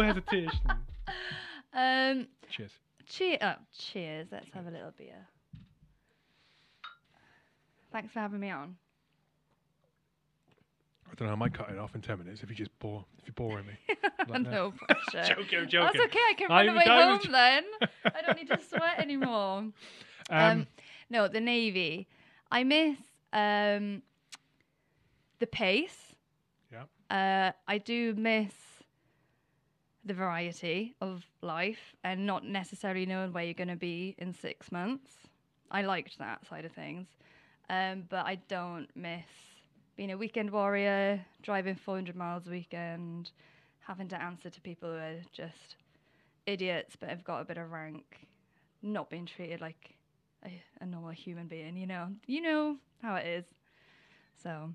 no hesitation. Um, Cheers. cheer. Oh, cheers. Let's have a little beer. Thanks for having me on. I don't know. I might cut it off in ten minutes if you just bore if you're boring me. Like no pressure. joking, I'm That's okay. I can run away home then. I don't need to sweat anymore. Um, Um, no, the navy. I miss um, the pace. Yeah. Uh, I do miss the variety of life and not necessarily knowing where you're going to be in six months. I liked that side of things, um, but I don't miss being a weekend warrior, driving 400 miles a weekend, having to answer to people who are just idiots but have got a bit of rank, not being treated like a, a normal human being. You know, you know how it is. So,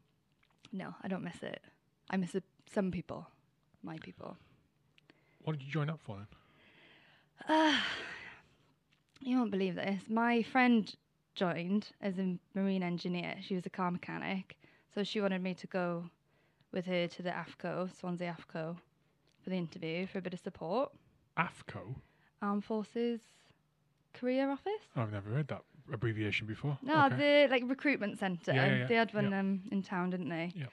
no, I don't miss it. I miss some people, my people. What did you join up for then? You won't believe this. My friend joined as a marine engineer. She was a car mechanic, so she wanted me to go with her to the AFCO, Swansea AFCO, for the interview for a bit of support. AFCO. Armed Forces Career Office. I've never heard that abbreviation before. No, Okay. the like recruitment centre. Yeah, yeah, yeah, They had one um, in town, didn't they? Yeah.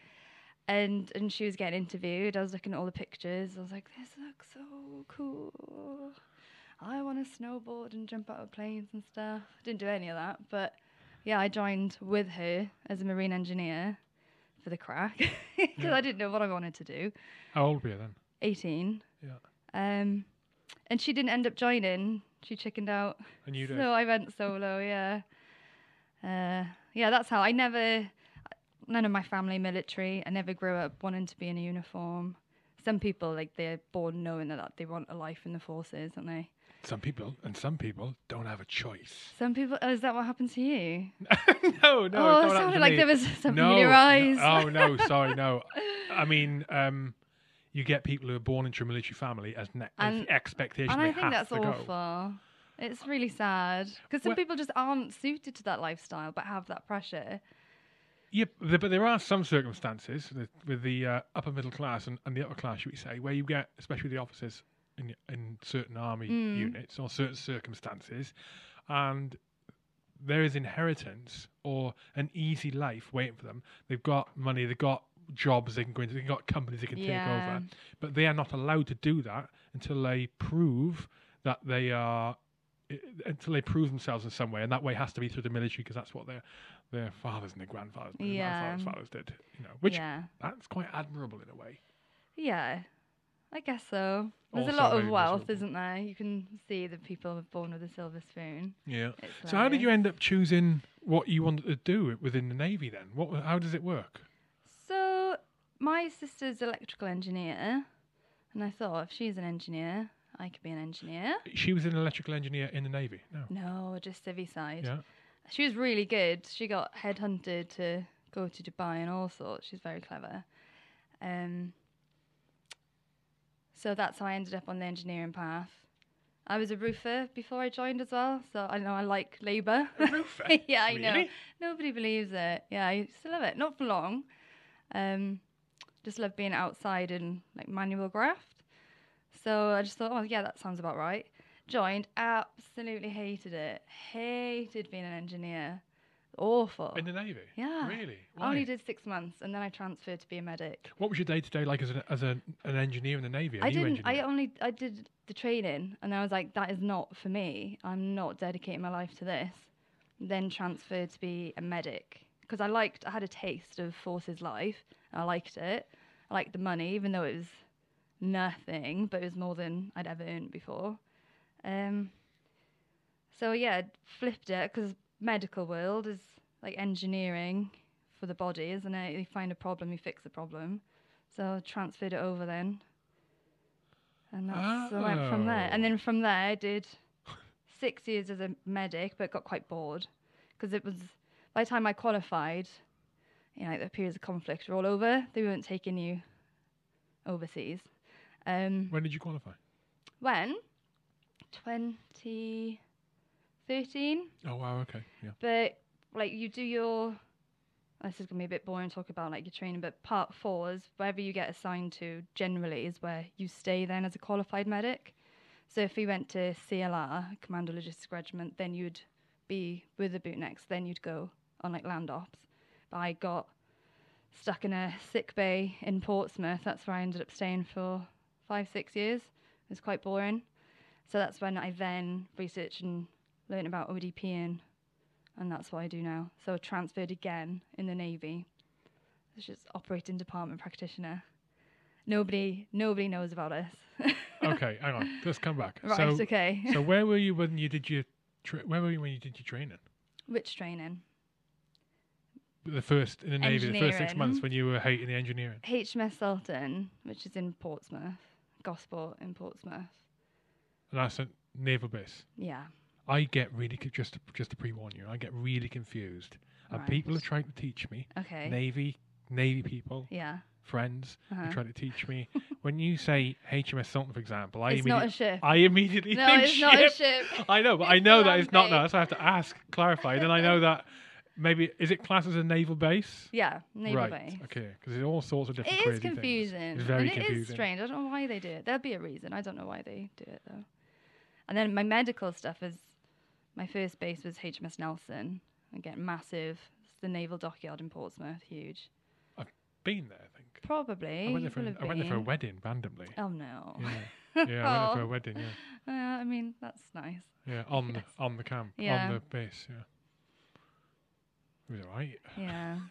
And and she was getting interviewed. I was looking at all the pictures. I was like, this looks so cool. I want to snowboard and jump out of planes and stuff. I didn't do any of that, but yeah, I joined with her as a marine engineer for the crack because Yeah. I didn't know what I wanted to do. How old were you then? 18. Yeah. Um, and she didn't end up joining. She chickened out. And you did. So I went solo, yeah. Uh, yeah, that's how I never, none of my family military. I never grew up wanting to be in a uniform. Some people, like, they're born knowing that they want a life in the forces, aren't they? Some people and some people don't have a choice. Some people, oh, is that what happened to you? no, no. oh, it sounded like me. there was something no, in your no- eyes. oh no, sorry, no. I mean, um, you get people who are born into a military family as, ne- as expectation. and I think that's go. awful. It's really sad because some Well- people just aren't suited to that lifestyle, but have that pressure. Yeah, but there are some circumstances with, the uh, upper middle class and, and the upper class, should we say, where you get, especially the officers in in certain army Mm. units or certain circumstances, and there is inheritance or an easy life waiting for them. They've got money, they've got jobs they can go into, they've got companies they can take over, but they are not allowed to do that until they prove that they are until they prove themselves in some way, and that way has to be through the military because that's what their their fathers and their grandfathers, and Yeah. grandfathers' fathers did. You know, which yeah, that's quite admirable in a way. yeah, I guess so. There's Also a lot of wealth, miserable. isn't there? You can see the people born with a silver spoon. Yeah. It's So how did you end up choosing what you wanted to do within the navy then? What? How does it work? So my sister's electrical engineer, and I thought if she's an engineer, I could be an engineer. She was an electrical engineer in the navy. No. No, just civvy side. Yeah. She was really good. She got headhunted to go to Dubai and all sorts. She's very clever. Um, so that's how I ended up on the engineering path. I was a roofer before I joined as well, so I know I like labour. A roofer? yeah, I know. Nobody believes it. Yeah, I still love it. Not for long. Um, just love being outside and like manual graft. So I just thought, oh yeah, that sounds about right. Joined, absolutely hated it. Hated being an engineer. Awful. In the navy. Yeah. Really? I Why? only did six months, and then I transferred to be a medic. What was your day to day like as an as a, an engineer in the navy? A I didn't. I only I did the training, and I was like, that is not for me. I'm not dedicating my life to this. Then transferred to be a medic because I liked. I had a taste of forces life. And I liked it. I liked the money, even though it was nothing, but it was more than I'd ever earned before. Um. So yeah, flipped it because medical world is like engineering for the body, isn't it? You find a problem, you fix the problem. So I transferred it over then. And that's so I went from there. And Oh. then from there, I did six years as a medic, but got quite bored because it was by the time I qualified, you know, like the periods of conflict were all over. They weren't taking you overseas. Um, When did you qualify? when? 2013. Oh wow. Okay. Yeah. But like you do your oh, this is gonna be a bit boring to talk about like your training, but part four is wherever you get assigned to generally is where you stay then as a qualified medic. So if you went to CLR, Commando Logistics Regiment, then you'd be with the bootnecks, then you'd go on like land ops. But I got stuck in a sick bay in Portsmouth. That's where I ended up staying for five, six years. It was quite boring. So that's when I then researched and learned about ODP and that's what I do now. So I transferred again in the Navy. It's just operating department practitioner. Nobody, nobody knows about us. Okay, hang on. Let's come back. right, so, okay. so where were you when you did your tra- where were you when you did your training? Which training? The first in the navy, the first six months when you were hating the engineering. HMS Sultan, which is in Portsmouth, Gosport in Portsmouth. And that's a naval base. Yeah. I get really co- just to, just to pre-warn you. I get really confused. And Right. people are trying to teach me. Okay. Navy, navy people, yeah. friends, Uh-huh. are trying to teach me. when you say HMS Sultan, for example, I It's not a immediately ship. I immediately no, think it's ship. not a ship. I know, but I It's know that it's not that. So I have to ask, clarify. Then I know that maybe is it classed as a naval base? Yeah, naval right. base. Okay. Because there's all sorts of different It is crazy confusing. things. It's very and it is confusing. strange. I don't know why they do it. There'll be a reason. I don't know why they do it though. And then my medical stuff is my first base was HMS Nelson. Again, massive. It's the naval dockyard in Portsmouth, huge. I've been there, I think. Probably. I went there for will a, I went there for a wedding randomly. Oh no. Yeah, yeah, I went there for Oh. a wedding. Yeah, Uh, I mean, that's nice. yeah, on Yes. the on the camp, Yeah. on the base. Yeah, it was alright. Yeah.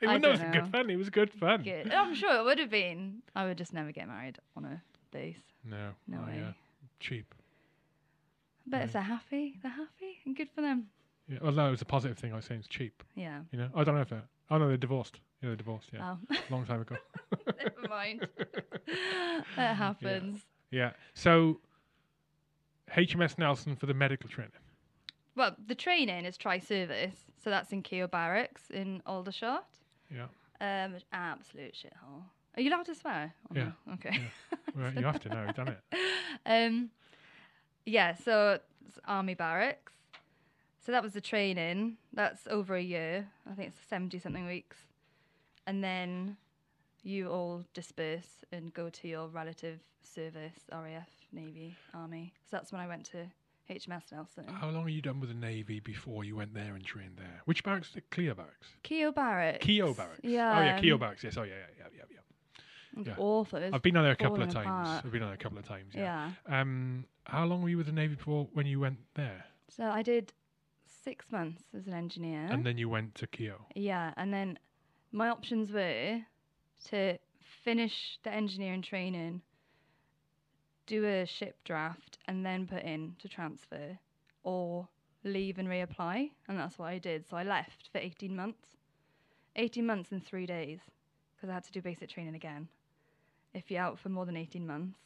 It, I was- no, it was don't good fun. It was good fun. Good. I'm sure it would have been. I would just never get married on a base. No, No oh, way. yeah, cheap. But if they're happy, they're happy and good for them. Yeah, well, no, it was a positive thing. I was saying it's cheap. Yeah. You know, I don't know if they're. Oh no, they're divorced. Yeah, they're divorced. Yeah, Oh, long time ago. never mind. that happens. Yeah. So, HMS Nelson for the medical training. Well, the training is tri-service, so that's in Keogh Barracks in Aldershot. Yeah. Um, absolute shithole. Are you allowed to swear? or Yeah. no? Okay. Well, you have to know, done it. um, yeah. So it's army barracks. So that was the training. That's over a year. I think it's seventy something weeks, and then you all disperse and go to your relative service, RAF, Navy, Army. So that's when I went to HMS Nelson. How long are you done with the Navy before you went there and trained there? Which barracks? it? Barracks. Keogh Barracks. Keogh barracks. Yeah. Oh yeah, um, barracks. Yes. Oh yeah, yeah, yeah, yeah. yeah. yeah. Awful. I've been on there a couple of times. apart. I've been on there a couple of times. Yeah. Yeah. Um, how long were you with the Navy before when you went there? So I did six months as an engineer. And then you went to Keogh. Yeah, and then my options were to finish the engineering training, do a ship draft, and then put in to transfer, or leave and reapply. And that's what I did. So I left for 18 months. 18 months and three days, because I had to do basic training again. If you're out for more than 18 months,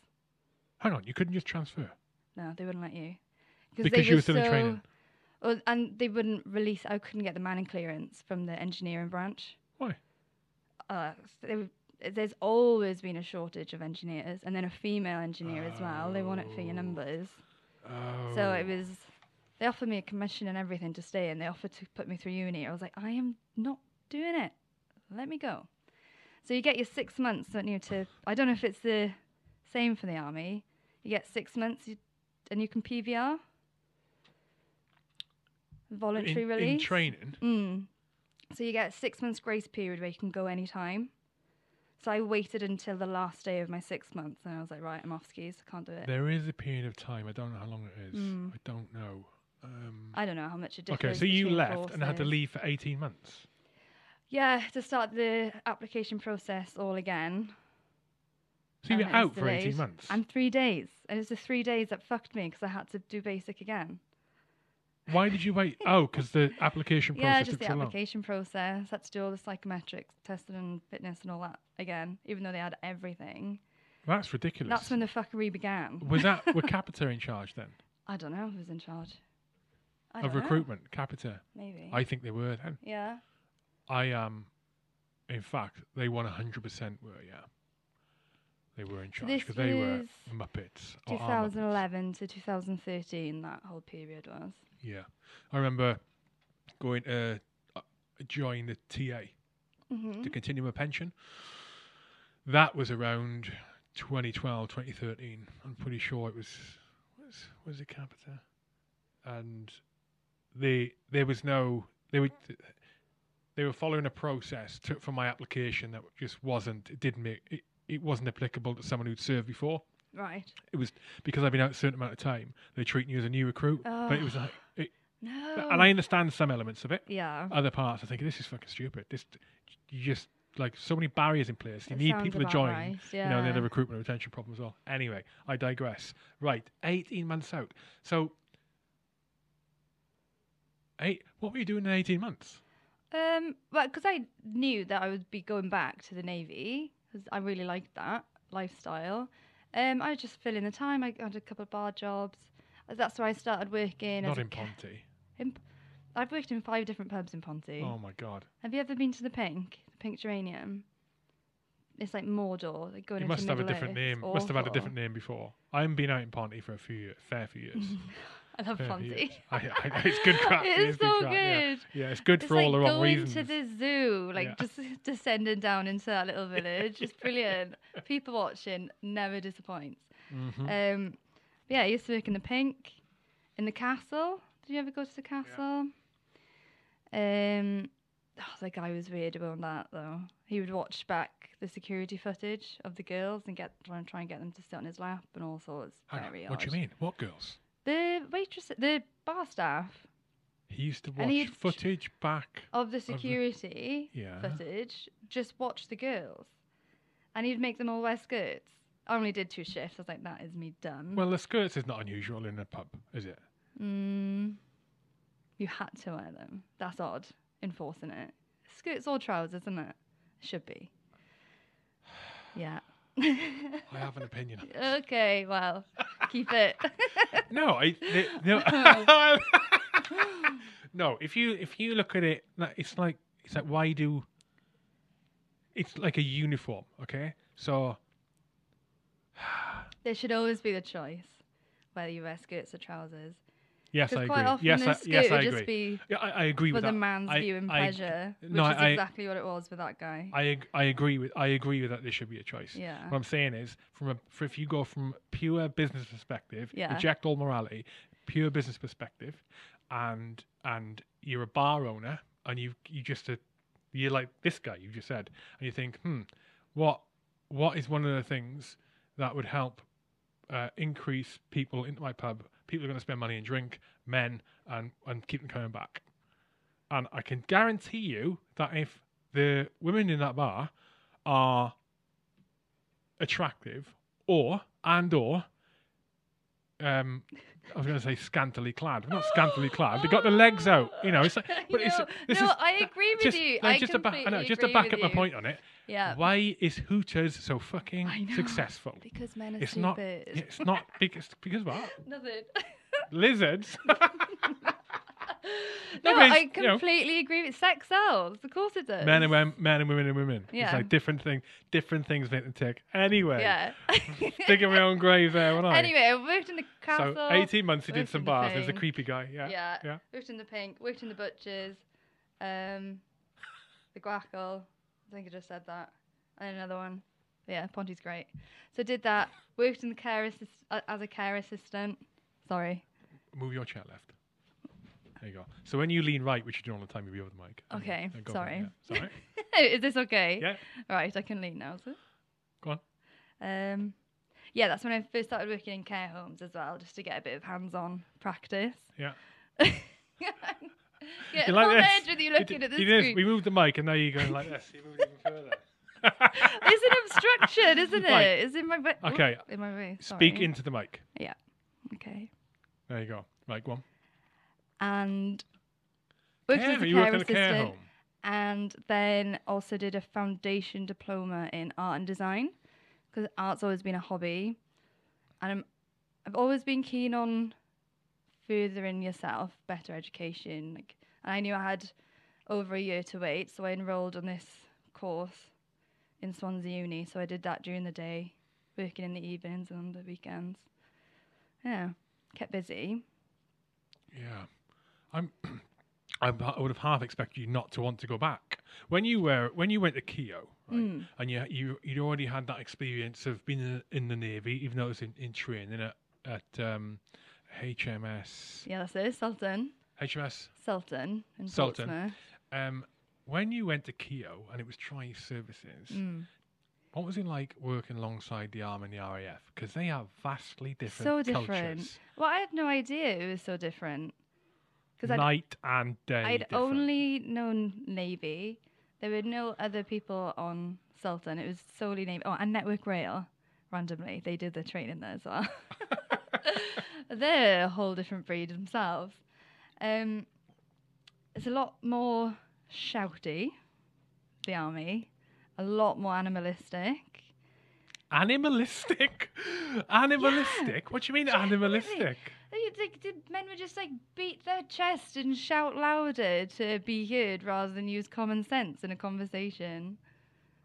Hang on, you couldn't just transfer no, they wouldn't let you. because they you were still in training. Oh, and they wouldn't release. I couldn't get the manning clearance from the engineering branch. Why? Uh, they, there's always been a shortage of engineers, and then a female engineer as well. They want it for your numbers. Oh. So it was. They offered me a commission and everything to stay, and they offered to put me through uni. I was like, I am not doing it. Let me go. So you get your six months, don't you? To I don't know if it's the same for the army. You get six months, you, and you can PVR. Voluntary in, release. in training. Mm. So you get a six months grace period where you can go anytime. So I waited until the last day of my six months, and I was like, right, I'm off skis. I can't do it. There is a period of time. I don't know how long it is. Mm. I don't know. Um, I don't know how much it okay, so you left and had to leave for eighteen months. Yeah, to start the application process all again. So you were out for eighteen delayed. months. And three days. And it was the three days that fucked me because I had to do basic again. Why did you wait? Oh, because the application process yeah, just the so long. application process. Had to do all the psychometrics, testing and fitness and all that again, even though they had everything. That's ridiculous. That's when the fuckery began. was that were Capita in charge then I don't know who was in charge. I of don't know. recruitment? Capita. Maybe. I think they were then. yeah. I am. in fact, they won hundred percent were. Yeah, they were in charge because they were Muppets. or are Muppets. 2011 to 2013, that whole period was. Yeah, I remember going. to uh, join the TA hmm to continue my pension. That was around 2012, 2013. I'm pretty sure it was was was it Capita, and they there was no they were they were following a process to, for my application that just wasn't it didn't make it, it wasn't applicable to someone who'd served before. Right. It was because I've been out a certain amount of time. They treat you as a new recruit, but it was Oh. like, it, No. and I understand some elements of it Yeah. other parts, I think this is fucking stupid. This you just like so many barriers in place. You That need people to join. right, You know, the yeah. other recruitment and retention problem as well. Anyway, I digress. Right, eighteen months out. So, eight. What were you doing in eighteen months? Um, well, because I knew that I would be going back to the navy because I really liked that lifestyle. Um, I was just filling the time. I had a couple of bar jobs. Uh, That's where I started working. Not in Ponty. in- I've worked in five different pubs in Ponty. Oh my god! Have you ever been to the Pink, the Pink Geranium? It's like Mordor. Like going You must have a different Earth. name. Must have had a different name before. I haven't been out in Ponty for a few years, fair few years. I love Ponty. years. I, I, it's good crack. It is good so yeah. good. Yeah, it's good It's for like all the wrong going reasons. to the zoo, like Yeah. just descending down into that little village. It's brilliant. People watching never disappoints. Mhm. Um, yeah, I used to work in the Pink, in the castle. Did you ever go to the castle? Um, oh, the guy was weird about that though. He would watch back the security footage of the girls and get try and try and get them to sit on his lap and all sorts. Hang on, what do you mean? What girls? The waitress, the bar staff He used to watch footage back. of the security Yeah. footage, just watch the girls, and he'd make them all wear skirts. I only did two shifts. I was like, that is me done. Well, the skirts is not unusual in a pub, is it? Mm, you had to wear them. That's odd. Enforcing it. Skirts or trousers, isn't it? Should be. Yeah. I have an opinion. okay, well, keep it. No, I no. no, if you if you look at it, it's like it's like why do? It's like a uniform, okay? So there should always be the choice whether you wear skirts or trousers. Yes, I agree. yes, the I, yes, I agree. be yeah, I, I agree for with the that. man's I- view and pleasure, which no, is exactly what it was with that guy. I I agree with I agree with that. There should be a choice. yeah. What I'm saying is, from a for if you go from pure business perspective, Yeah. reject all morality, pure business perspective, and and you're a bar owner, and you you just a, you're like this guy you just said, and you think, hmm, what what is one of the things that would help uh, increase people into my pub? People are going to spend money and drink, men, and and keep them coming back. And I can guarantee you that if the women in that bar are attractive or and or um I was going to say scantily clad. Not scantily clad. They got the legs out. You know, it's like, but it's No, this no, is I agree with just, you. no, I just to back, I know, just to back up my point on it. Yeah. Why is Hooters so fucking successful? Because men are It's not. stupid. It's not because because what Nothing. lizards. no, it's, I you know- completely agree with sex sells. Of course it does. men and women, men and women and women. It's Yeah. like different thing, different things make them tick. Anyway, Yeah. digging my own grave there, wasn't I? anyway, I worked in the castle. so eighteen months he did some bars. He was a creepy guy. Yeah. Yeah. Yeah. Worked in the pink. Worked in the butchers. Um, the guackle. I think I just said that. And another one. Yeah, Ponty's great. So did that. Worked in the care assist- uh, as a care assistant. Sorry. Move your chair left. There you go. So when you lean right, which you do all the time, you'll be over the mic. Okay, Yeah, go for it, sorry. yeah. Sorry. Is this okay? Yeah. Right, I can lean now. So. Go on. Um, yeah, that's when I first started working in care homes as well, just to get a bit of hands-on practice. Yeah. Get You on like this? edge with you You looking did- at the you did- We moved the mic, and now you're going like this. You moved even further. It's an obstruction, isn't it? Right. It's in my way. Okay. In my way. Speak into the mic. Yeah. Okay. There you go. Right, go on. And worked Care- as a you care assistant, care home. and then also did a foundation diploma in art and design because art's always been a hobby, and I'm, I've always been keen on furthering yourself, better education. Like, and I knew I had over a year to wait, so I enrolled on this course in Swansea Uni. So I did that during the day, working in the evenings and on the weekends. Yeah, kept busy. Yeah. I'm I, I would have half expected you not to want to go back when you were when you went to Keogh, right, Mm. and you you you'd already had that experience of being in, in the navy, even though it was in, in training at at um, HMS Yeah, that's it. Sultan. HMS. Sultan in Sultan. Portsmouth. Um, when you went to Keogh and it was tri services, Mm. what was it like working alongside the Army and the RAF? Because they are vastly different So different. cultures, Well, I had no idea it was so different. Because I'd, night and day. I'd different. only known Navy. There were no other people on Sultan. It was solely Navy. Oh, and Network Rail, randomly. They did the training there as well. They're a whole different breed themselves. Um, it's a lot more shouty, the army. A lot more animalistic. animalistic. Animalistic. What do you mean Genuinely. animalistic? They, the men would just like beat their chest and shout louder to be heard rather than use common sense in a conversation.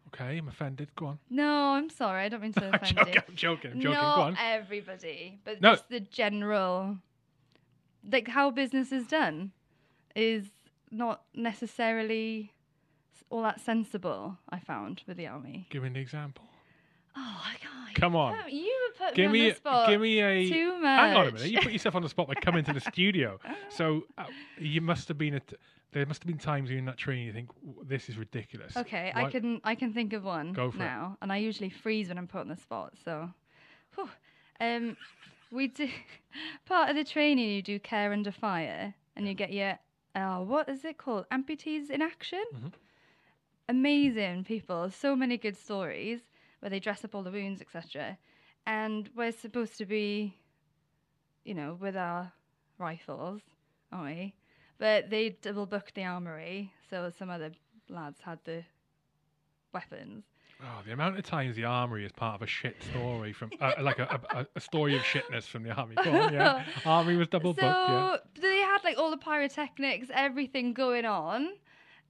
Okay, I'm offended. Go on. No, I'm sorry. I don't mean to offend joking. you. I'm joking. I'm joking. Not Go on. everybody, but No. just the general, like how business is done, is not necessarily all that sensible. I found with the army. Give me an example. Oh, I can't. Come on. You put Give me me, on the spot. give me a. too much. Hang on a minute. You put yourself on the spot by coming to the studio. So uh, you must have been at. There must have been times you're in that training. You think this is ridiculous. Okay, I can I can think of one Go for it. now, and I usually freeze when I'm put on the spot. So, whew. um, we do part of the training. You do care under fire, and you get your uh, what is it called? Amputees in action. Mhm. Amazing people. So many good stories where they dress up all the wounds, etc. And we're supposed to be, you know, with our rifles, aren't we? But they double booked the armory, so some other lads had the weapons. Oh, the amount of times the armory is part of a shit story from, uh, like a, a, a story of shitness from the army. Go on, yeah. Army was double so booked, yeah. they had like all the pyrotechnics, everything going on,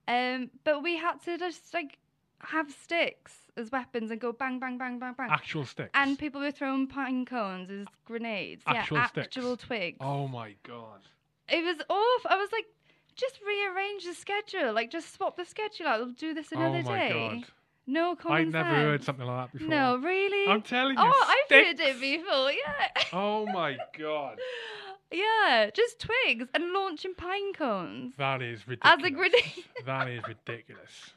um, but we had to just like have sticks as weapons and go bang, bang, bang, bang, bang. Actual sticks. and people were throwing pine cones as grenades. Actual yeah, sticks. actual twigs. oh my god. It was awful. I was like, just rearrange the schedule. Like, just swap the schedule out. We'll do this oh another oh my day. god. No common I'd never heard something like that before. No, really? I'm telling you. oh, I've heard it before. Yeah. Oh my god. yeah, just twigs and launching pine cones. That is ridiculous. As a grenade. that is ridiculous.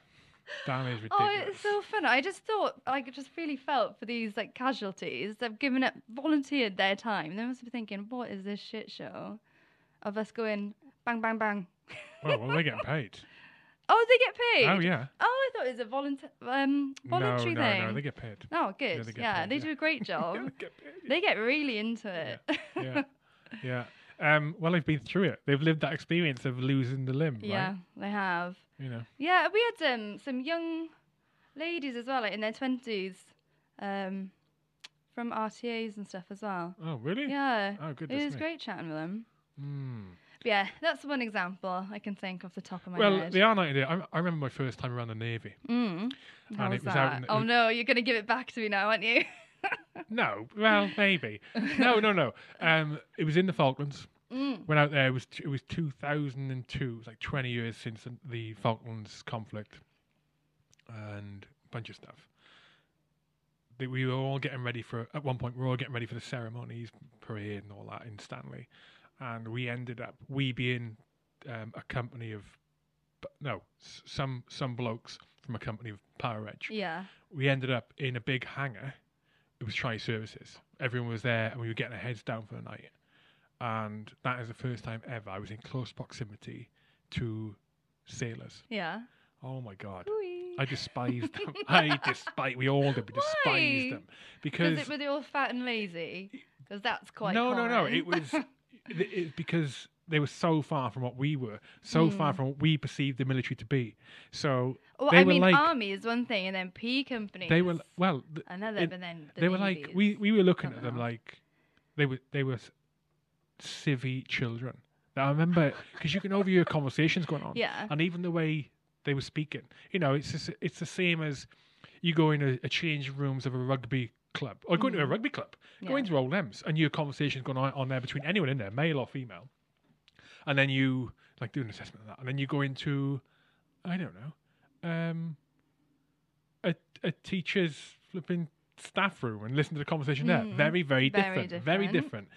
That is ridiculous. Oh, it's so fun. I just thought, like, I just really felt for these like casualties. They've given up, volunteered their time. They must be thinking, what is this shit show of us going bang, bang, bang? well, well, they're getting paid. Oh, they get paid. Oh yeah. Oh, I thought it was a volunteer, um, voluntary no, no, thing. no, they get paid. Oh, good. they Yeah, paid, they yeah. do a great job. Yeah, they get they get really into it. Yeah. Yeah. Um, well, they've been through it. They've lived that experience of losing the limb, yeah, right? they have. You know. Yeah, we had um, some young ladies as well, like in their twenties, um, from RTAs and stuff as well. Oh, really? Yeah, Oh, it was me. great chatting with them. Mm. But yeah, that's one example I can think off the top of my Well, head. the R90 day, I, I remember my first time around the Navy. mm. How and was it was out that? in oh no, you're gonna give it back to me now, aren't you? No, well, maybe. no, no, no. Um, it was in the Falklands. Mm. Went out there. It was t- it was 2002. It was like 20 years since the- the Falklands conflict, and a bunch of stuff. That we were all getting ready for. At one point, we were all getting ready for the ceremonies, parade, and all that in Stanley, and we ended up we being um, a company of no s- some some blokes from a company of Para Reg Yeah. we ended up in a big hangar. It was tri services. Everyone was there, and we were getting our heads down for the night. And that is the first time ever I was in close proximity to sailors. Yeah. Oh my god. I despised them. I despise. We all did. We despised them because it were they all fat and lazy? Because that's quite no, no, no. It was it, it, because they were so far from what we were, so far Mm. from what we perceived the military to be. So Well, I mean, like- army is one thing, and then P company. they were well. th- another, it- but then the they were like we we were looking at them else. like they were they were civvy children. Now, I remember because you can overhear conversations going on, Yeah. and even the way they were speaking. You know, it's just, it's the same as you go in a, a change rooms of a rugby club or going to a rugby club, go Yeah. into old M's, and your conversations going on, on there between anyone in there, male or female, and then you like do an assessment of that, and then you go into, I don't know, um, a a teacher's flipping staff room and listen to the conversation there. Mm, Very, very, very different. Very different. different.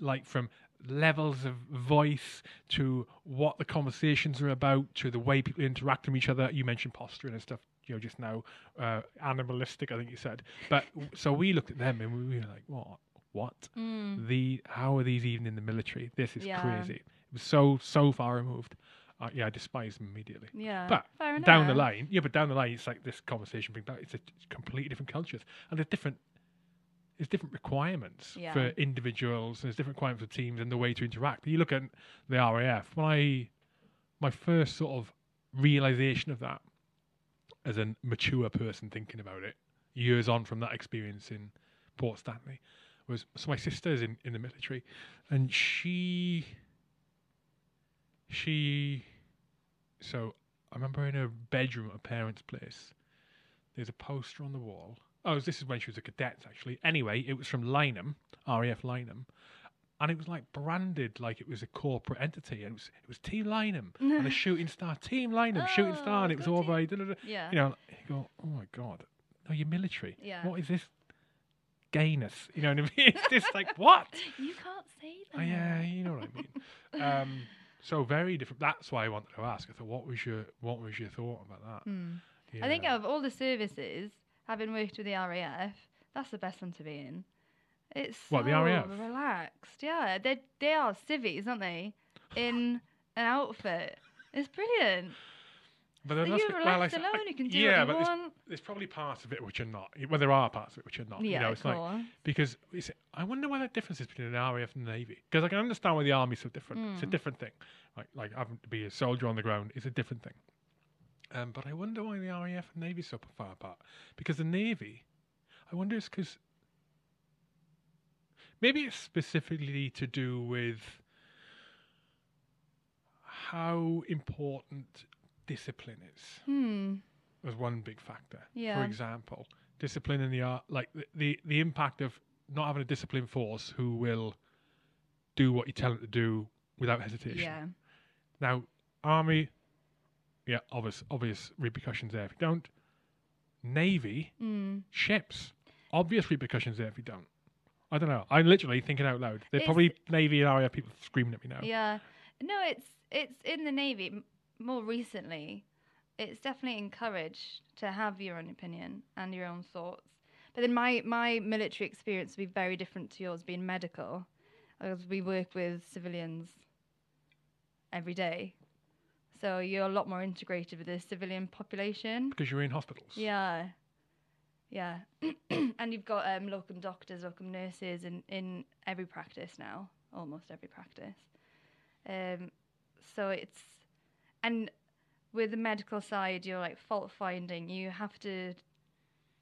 Like from levels of voice to what the conversations are about to the way people interact with each other. You mentioned posturing and stuff. You know, just now, uh, animalistic. I think you said. But so we looked at them and we were like, what? What? Mm. The how are these even in the military? This is Yeah. crazy. It was so so far removed. Uh, yeah, I despise them immediately. Yeah. But. Down the line, yeah, but down the line, it's like this conversation brings back. It's a completely different cultures, and there's different. There's different requirements Yeah. for individuals. There's different requirements for teams and the way to interact. You look at the RAF. When I, my first sort of realization of that, as a mature person thinking about it, years on from that experience in Port Stanley, was so my sister's in in the military, and she. She so I remember in her bedroom at her parents' place, there's a poster on the wall. Oh, this is when she was a cadet, actually. Anyway, it was from Lyneham, RAF Lyneham, and it was like branded like it was a corporate entity, and it was it was Team Lyneham and a shooting star, Team Lyneham, shooting star, and it was Oh, all very. da, da, da. Yeah. You know, you go, oh my god, no, you're military. Yeah. What is this gayness? You know what I mean? It's just like what? You can't say that. Oh, yeah, you know what I mean. Um, so very different. That's why I wanted to ask. I thought, what was your what was your thought about that? Hmm. I think Yeah. of all the services, having worked with the RAF, that's the best one to be in. It's What, the so RAF? relaxed. Yeah, they they are civvies, aren't they? In an outfit. It's brilliant. but So you're that's good- well, I relaxed s- alone. You can do yeah, but there's, there's probably parts of it which are not. Well, there are parts of it which are not. Yeah, you know, it's like because it's, I wonder why that difference is between an RAF and the Navy. Because I can understand why the Army's so different. It's a Mm. different thing. Like like having to be a soldier on the ground is a different thing. Um, but I wonder why the RAF and Navy so far apart. Because the Navy, I wonder it's because maybe it's specifically to do with how important discipline is Hmm. as one big factor. Yeah. For example, discipline in the art, like the, the the impact of not having a disciplined force who will do what you tell them to do without hesitation. Yeah. Now, army, yeah, obvious obvious repercussions there if you don't. Navy, Mm. ships, obvious repercussions there if you don't. I don't know. I'm literally thinking out loud. There's probably Navy and RAF people screaming at me now. Yeah. No, it's it's in the navy m- more recently. It's definitely encouraged to have your own opinion and your own thoughts. But then my my military experience would be very different to yours, being medical, we work with civilians every day. So you're a lot more integrated with the civilian population. Because you're in hospitals. Yeah. Yeah. and you've got um, locum doctors, locum nurses in, in every practice now, almost every practice. Um, so it's, and with the medical side, you're like fault finding. You have to,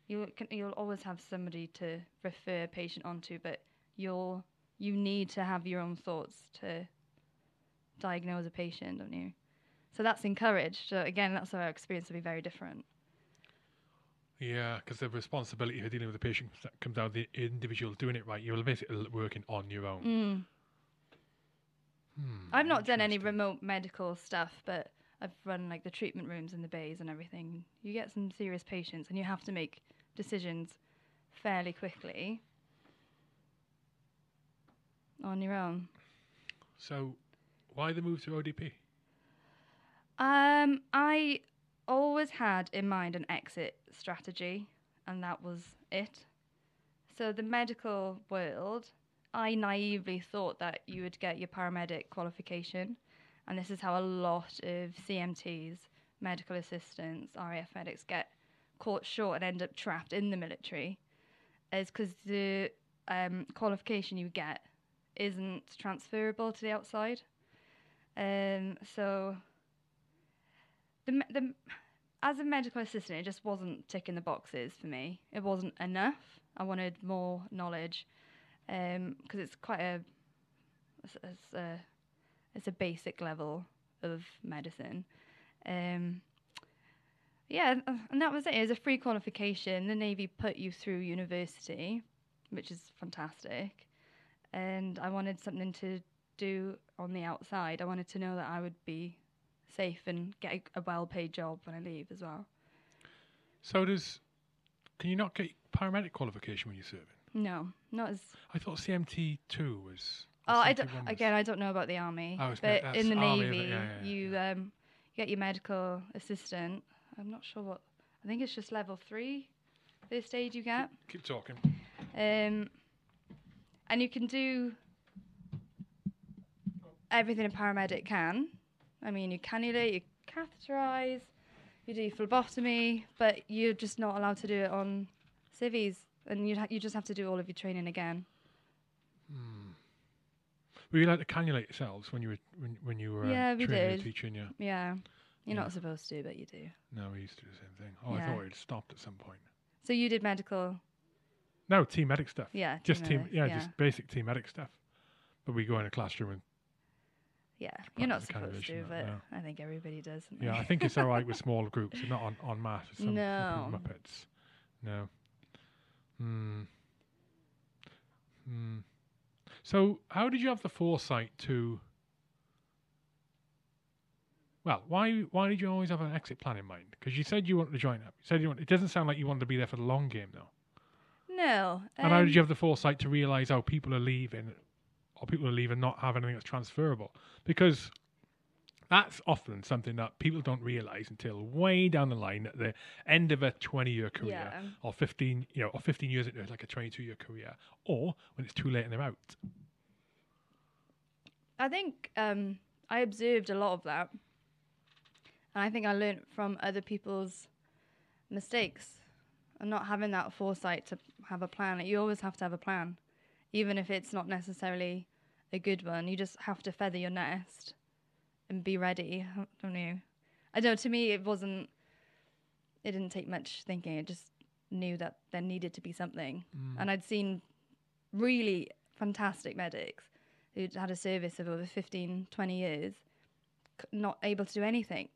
you can, you'll always have somebody to refer a patient onto, but you'll, you need to have your own thoughts to diagnose a patient, don't you? So that's encouraged. So again, that's where our experience will be very different. Yeah, because the responsibility for dealing with the patient comes- comes down to the individual doing it right. You're basically working on your own. Mm. Hmm, I've not done any remote medical stuff, but I've run like the treatment rooms and the bays and everything. You get some serious patients, and you have to make decisions fairly quickly on your own. So, why the move to ODP? Um, I always had in mind an exit strategy, and that was it. So the medical world, I naively thought that you would get your paramedic qualification, and this is how a lot of CMTs, medical assistants, RAF medics get caught short and end up trapped in the military, is because the um, qualification you get isn't transferable to the outside. Um, so the the as a medical assistant, it just wasn't ticking the boxes for me. It wasn't enough. I wanted more knowledge because it's quite a it's, it's a it's a basic level of medicine. Um, yeah, and that was it. It was a free qualification. The Navy put you through university, which is fantastic. And I wanted something to do on the outside. I wanted to know that I would be safe and get a, a well-paid job when I leave as well. So does can you not get paramedic qualification when you're serving? No, not as. I thought CMT two was. Oh, I don't, again, I don't know about the army, Oh, it's but in the that's army, it? navy, Yeah, yeah, yeah, you um, get your medical assistant. I'm not sure what. I think it's just level three. First aid you get. Keep talking. Um, and you can do everything a paramedic can. I mean, you cannulate, you catheterize, you do phlebotomy, but you're just not allowed to do it on civies, and you ha- you just have to do all of your training again. Were you allowed to cannulate yourselves when you were when, when you were uh, Yeah, we training did. teaching? Yeah. Yeah, you're Yeah. not supposed to, but you do. No, we used to do the same thing. Oh, I thought it stopped at some point. So you did medical, No, team medic stuff. yeah? Just team, medic, yeah, yeah, just basic team medic stuff. But we go in a classroom and yeah. You're not supposed to, but no. I think everybody does. yeah. I think it's all right with small groups, not on on mass. Some No. muppets. No. Hmm. Hmm. So, how did you have the foresight to? Well, why why did you always have an exit plan in mind? Because you said you wanted to join up. You said you want. It doesn't sound like you wanted to be there for the long game, though. no. And how um, did you have the foresight to realise how people are leaving, or people leave and not have anything that's transferable? Because that's often something that people don't realise until way down the line at the end of a twenty-year career, Yeah. or fifteen, you know, or fifteen years into like a twenty-two-year career, or when it's too late and they're out. I think um, I observed a lot of that. And I think I learned from other people's mistakes and not having that foresight to have a plan. Like, you always have to have a plan, even if it's not necessarily a good one. You just have to feather your nest and be ready. I don't know. I don't know. To me, it wasn't. It didn't take much thinking. I just knew that there needed to be something, mm. and I'd seen really fantastic medics who'd had a service of over 15, 20 years, c- not able to do anything.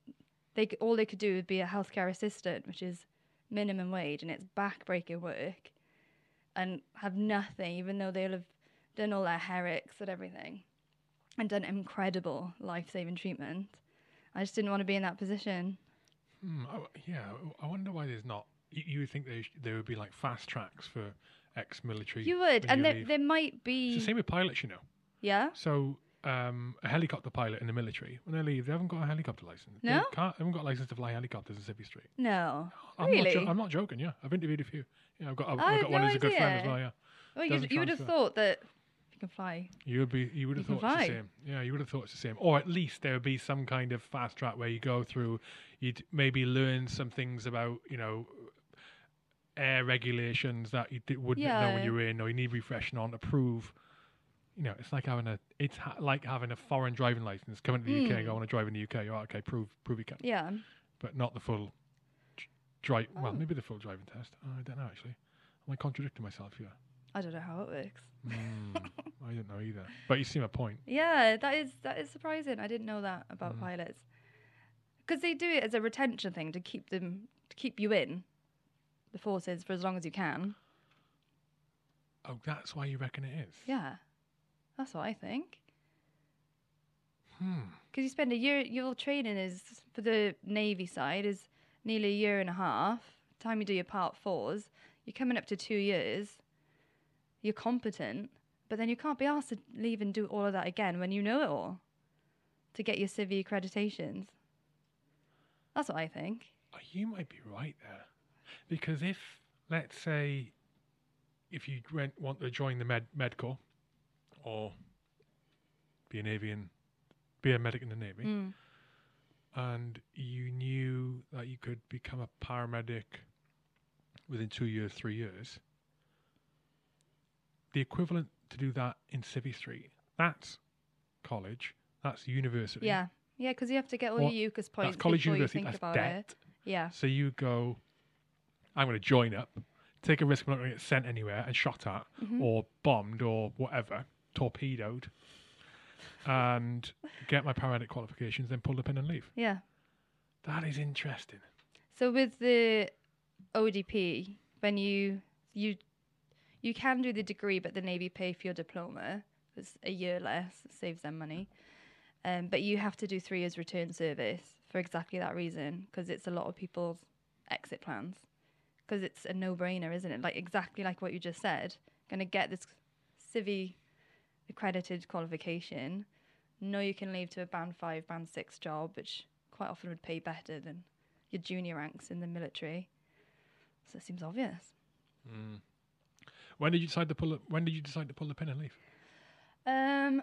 They c- all they could do would be a healthcare assistant, which is minimum wage, and it's backbreaking work, and have nothing, even though they'll have done all their Herricks and everything, and done incredible life-saving treatment. I just didn't want to be in that position. Hmm, I yeah, I wonder why there's not. You, you would think there, sh- there would be like fast tracks for ex-military. You would, and you there, leave. there might It's be, the same with pilots, you know. yeah. So, um, a helicopter pilot in the military, when they leave, they haven't got a helicopter license. No? They can't, they haven't got a license to fly helicopters in Civvy Street. No, I'm really. Not jo- I'm not joking. Yeah, I've interviewed a few. Yeah, I've got. I've, I've got one no who's a good friend as well. Yeah, well, you, you would have thought that you can fly. you would be. You would have thought it's the same. Yeah, you would have thought it's the same. Or at least there would be some kind of fast track where you go through. You'd maybe learn some things about you know air regulations that you di- wouldn't know when you're in, or you need refreshing on to prove. You know, it's like having a. It's ha- like having a foreign driving license. Coming to the UK, and go, I want to drive in the UK. You're like, okay, prove prove you can. Yeah. but not the full drive. Well, Oh. maybe the full driving test. Oh, I don't know actually. Am I contradicting myself here? I don't know how it works. Hmm, I don't know either. But you see my point. Yeah, that is that is surprising. I didn't know that about Mm. pilots because they do it as a retention thing to keep them to keep you in the forces for as long as you can. Oh, that's why you reckon it is. Yeah, that's what I think. Hmm. Because you spend a year, your training is for the navy side is nearly a year and a half. Time you do your part fours, you're coming up to two years. You're competent, but then you can't be asked to leave and do all of that again when you know it all to get your civvy accreditations. That's what I think. Oh, You might be right there, because if let's say, if you went, want to join the med medcorps, or be a navy and be a medic in the navy, Mm. and you knew that you could become a paramedic within two years, three years, the equivalent to do that in Civvy Street, that's college, that's university. Yeah, yeah, because you have to get all Or your UCAS points That's college before university, you think that's about debt. it. Yeah, So you go, I'm going to join up, take a risk I'm not going to get sent anywhere and shot at, Mm-hmm. or bombed, or whatever, torpedoed, and get my paramedic qualifications, then pull the pin and leave. yeah. That is interesting. So with the ODP, when you you you can do the degree, but the Navy pay for your diploma. It's a year less, it saves them money. Um, but you have to do three years return service for exactly that reason, because it's a lot of people's exit plans. Because it's a no-brainer, isn't it? Like exactly like what you just said. Going to get this civi accredited qualification. Know you can leave to a band five, band six job, which quite often would pay better than your junior ranks in the military. So it seems obvious. Mm. When did you decide to pull? The, when did you decide to pull the pin and leave? Um,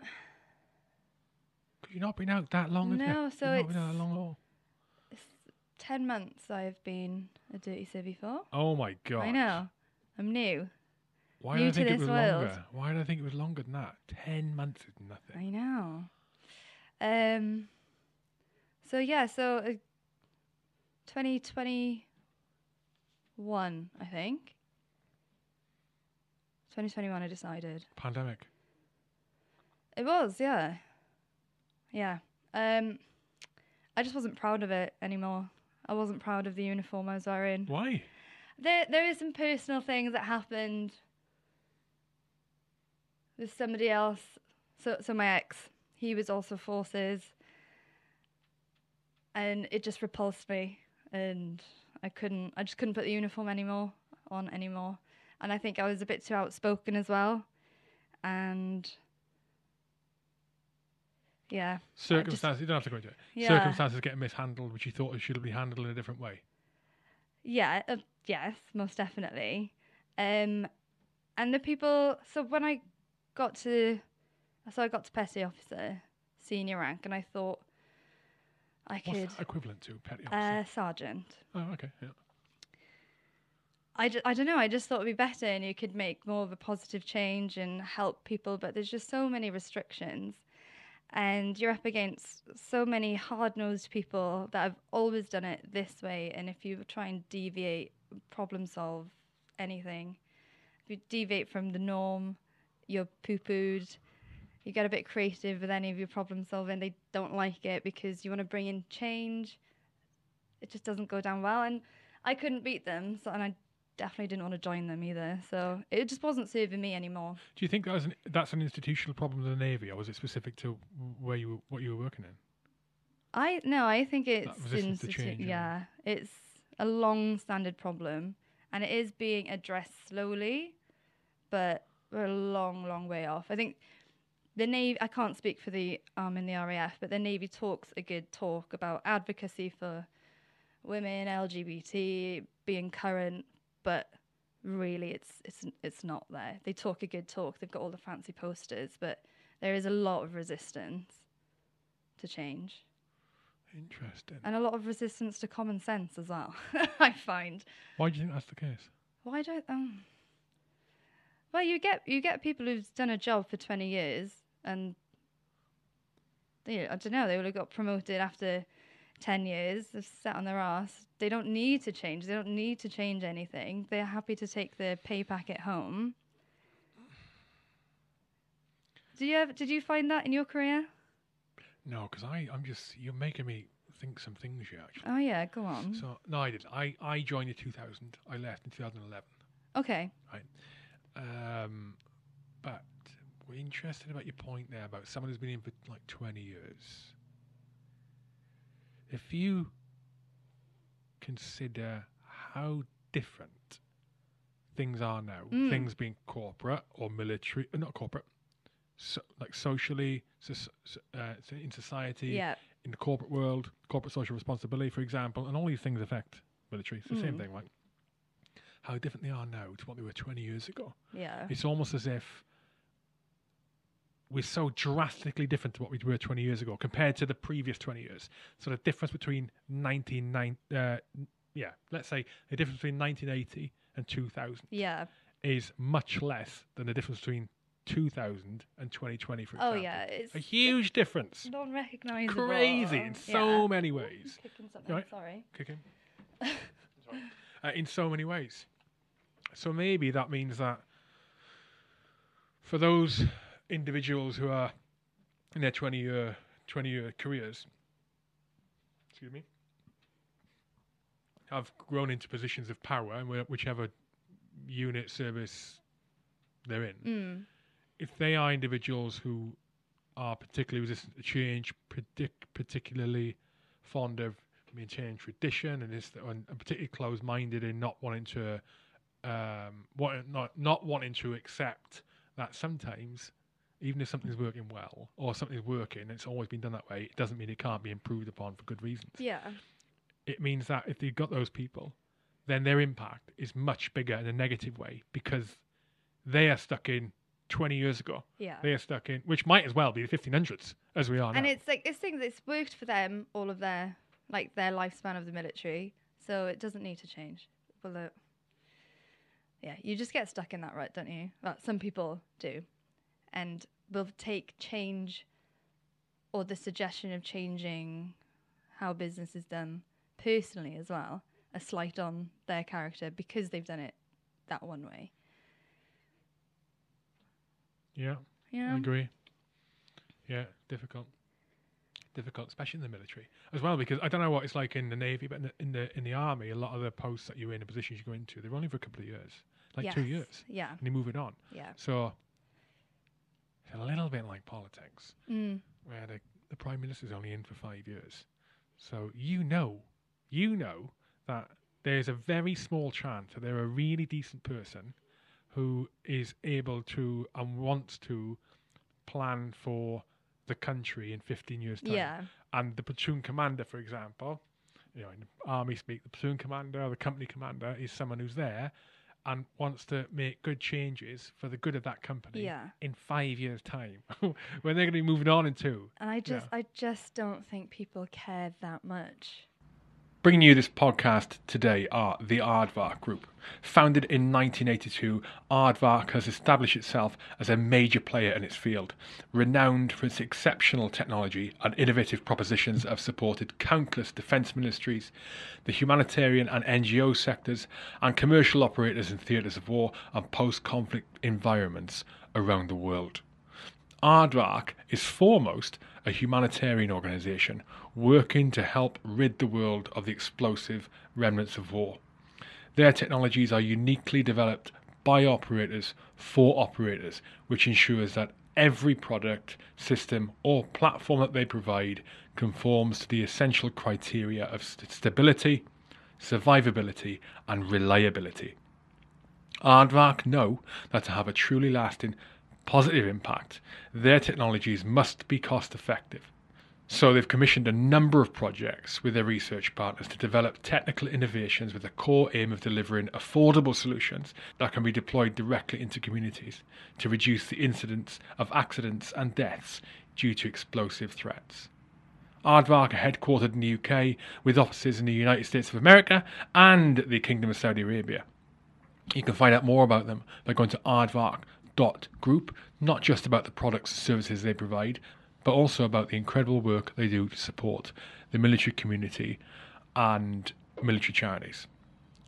you've not been out that long. have you? No, so You've not been out that long at all. it's ten months I've been a dirty civvy for. Oh my god! I know. I'm new. Why did I think it was world. longer? Why did I think it was longer than that? Ten months is nothing. I know. Um. So yeah, so uh, 2021, I think. 2021, I decided. Pandemic. It was, yeah. Yeah. Um, I just wasn't proud of it anymore. I wasn't proud of the uniform I was wearing. Why? There, there is some personal things that happened with somebody else. So, so my ex, he was also forces, and it just repulsed me, and I couldn't, I just couldn't put the uniform anymore on anymore, and I think I was a bit too outspoken as well, and yeah, Circumstances. you don't have to go into it. Yeah. Circumstances getting mishandled, which you thought should be handled in a different way. Yeah, uh, yes, most definitely. Um, and the people. So when I got to, so I got to petty officer, senior rank, and I thought I What's could equivalent to petty officer? uh, sergeant. oh, okay. Yeah. I, ju- I don't know. I just thought it'd be better, and you could make more of a positive change and help people. But there's just so many restrictions, and you're up against so many hard-nosed people that have always done it this way. And if you try and deviate, problem solve anything, if you deviate from the norm, you're poo-pooed. You get a bit creative with any of your problem solving. They don't like it because you want to bring in change. It just doesn't go down well, and I couldn't beat them. So, and I definitely didn't want to join them either. So it just wasn't serving me anymore. Do you think that was an, that's an institutional problem in the navy, or was it specific to where you were, what you were working in? I no, I think it's institu- change, yeah. yeah, it's a long-standing problem, and it is being addressed slowly, but we're a long, long way off. I think the navy. I can't speak for the arm in the RAF, but the navy talks a good talk about advocacy for women, LGBT, being current, but really, it's it's it's not there. They talk a good talk. They've got all the fancy posters, but there is a lot of resistance to change Interesting. and a lot of resistance to common sense as well. I find. Why do you think that's the case? Why don't um? Well, you get you get people who've done a job for twenty years, and they, I don't know, they would have got promoted after ten years. They've sat on their ass. They don't need to change. They don't need to change anything. They're happy to take their pay packet home. Do you ever, did you find that in your career? No, because I I'm just you're making me think some things here actually. Oh yeah, go on. So no, I didn't. I I joined in 2000. I left in 2011. okay. Um, but we're interested about your point there about someone who's been in for like 20 years. If you consider how different things are now, Mm. things being corporate or military, uh, not corporate, so, like socially, so, uh, in society, Yeah. in the corporate world, corporate social responsibility, for example, and all these things affect military. It's the same Mm. thing, like how different they are now to what they were 20 years ago. Yeah. It's almost as if we're so drastically different to what we were 20 years ago compared to the previous 20 years. So the difference between 1990, uh, yeah, let's say the difference between 1980 and 2000 Yeah. is much less than the difference between 2000 and 2020, for Oh yeah. It's A huge difference. non-recognizable. Crazy in so Yeah. many ways. Kicking something. right? Sorry. Kicking. uh, in so many ways. So maybe that means that for those individuals who are in their 20 year 20 year careers, excuse me, have grown into positions of power in whichever unit service they're in, Mm. if they are individuals who are particularly resistant to change, predict, particularly fond of maintaining tradition, and is and particularly closed-minded in not wanting to, um, what, not not wanting to accept that sometimes, even if something's working well or something's working, it's always been done that way. It doesn't mean it can't be improved upon for good reasons. Yeah. It means that if you've got those people, then their impact is much bigger in a negative way because they are stuck in 20 years ago. Yeah. They are stuck in, which might as well be the 1500s as we are now. And it's like it's things it's worked for them all of their like their lifespan of the military, so it doesn't need to change. Well, uh, yeah, you just get stuck in that rut, don't you? Well, some people do, and will take change or the suggestion of changing how business is done personally as well a slight on their character because they've done it that one way. yeah, Yeah. I agree. Yeah, difficult. Difficult, especially in the military as well, because I don't know what it's like in the navy, but in the in the, in the army, a lot of the posts that you're in, the positions you go into, they're only for a couple of years, like two years, Yeah. and you're moving on. Yeah. So it's a little bit like politics, Mm. where the, the prime minister's only in for five years. So you know, you know that there's a very small chance that they're a really decent person who is able to and wants to plan for the country in 15 years' time. Yeah. And the platoon commander, for example, you know, in army speak, the platoon commander or the company commander is someone who's there and wants to make good changes for the good of that company Yeah. in five years' time, when they're going to be moving on in two. And I just Yeah. I just don't think people care that much. Bringing you this podcast today are the Aardvark Group. Founded in 1982, Aardvark has established itself as a major player in its field, renowned for its exceptional technology and innovative propositions have supported countless defence ministries, the humanitarian and NGO sectors, and commercial operators in theatres of war and post conflict environments around the world. Aardvark is foremost a humanitarian organisation working to help rid the world of the explosive remnants of war. Their technologies are uniquely developed by operators for operators, which ensures that every product, system, or platform that they provide conforms to the essential criteria of st- stability, survivability, and reliability. Aardvark know that to have a truly lasting positive impact, their technologies must be cost effective. So they've commissioned a number of projects with their research partners to develop technical innovations with the core aim of delivering affordable solutions that can be deployed directly into communities to reduce the incidence of accidents and deaths due to explosive threats. Aardvark are headquartered in the UK with offices in the United States of America and the Kingdom of Saudi Arabia. You can find out more about them by going to aardvark.group, not just about the products and services they provide, but also about the incredible work they do to support the military community and military charities.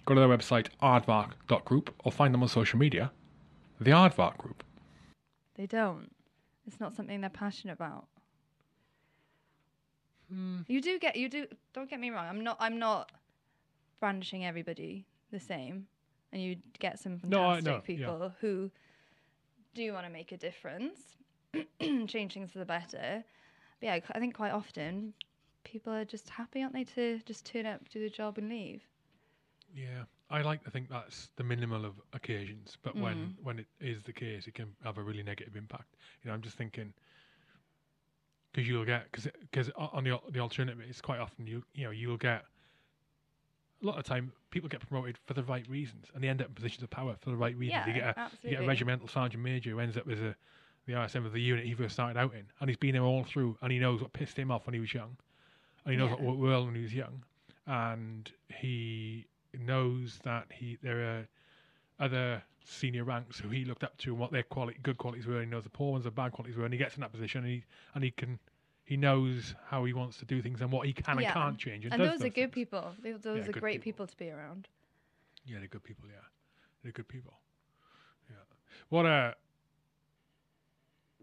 Go to their website, aardvark.group, or find them on social media, the Aardvark Group. They don't. It's not something they're passionate about. Hmm. You do get you do don't get me wrong. I'm not I'm not brandishing everybody the same. And you get some No, I- fantastic no, yeah. people who do want to make a difference, change things for the better. But yeah, I think quite often people are just happy, aren't they, to just turn up, do the job, and leave. Yeah, I like to think that's the minimal of occasions, but mm. when when it is the case, it can have a really negative impact. You know, I'm just thinking because you'll get because because on the the alternative, it's quite often you you know you'll get a lot of time people get promoted for the right reasons and they end up in positions of power for the right reasons. you Yeah, get a you get a regimental sergeant major who ends up as a the RSM of the unit he first started out in, and he's been there all through, and he knows what pissed him off when he was young, and he knows Yeah. what worked well when he was young, and he knows that he there are other senior ranks who he looked up to and what their quality good qualities were. And he knows the poor ones and bad qualities were, and he gets in that position, and he and he can he knows how he wants to do things and what he can Yeah. and can't change. And, And does those are those good people. They- Those Yeah, are great people. people to be around. Yeah, they're good people. Yeah, they're good people. Yeah. What uh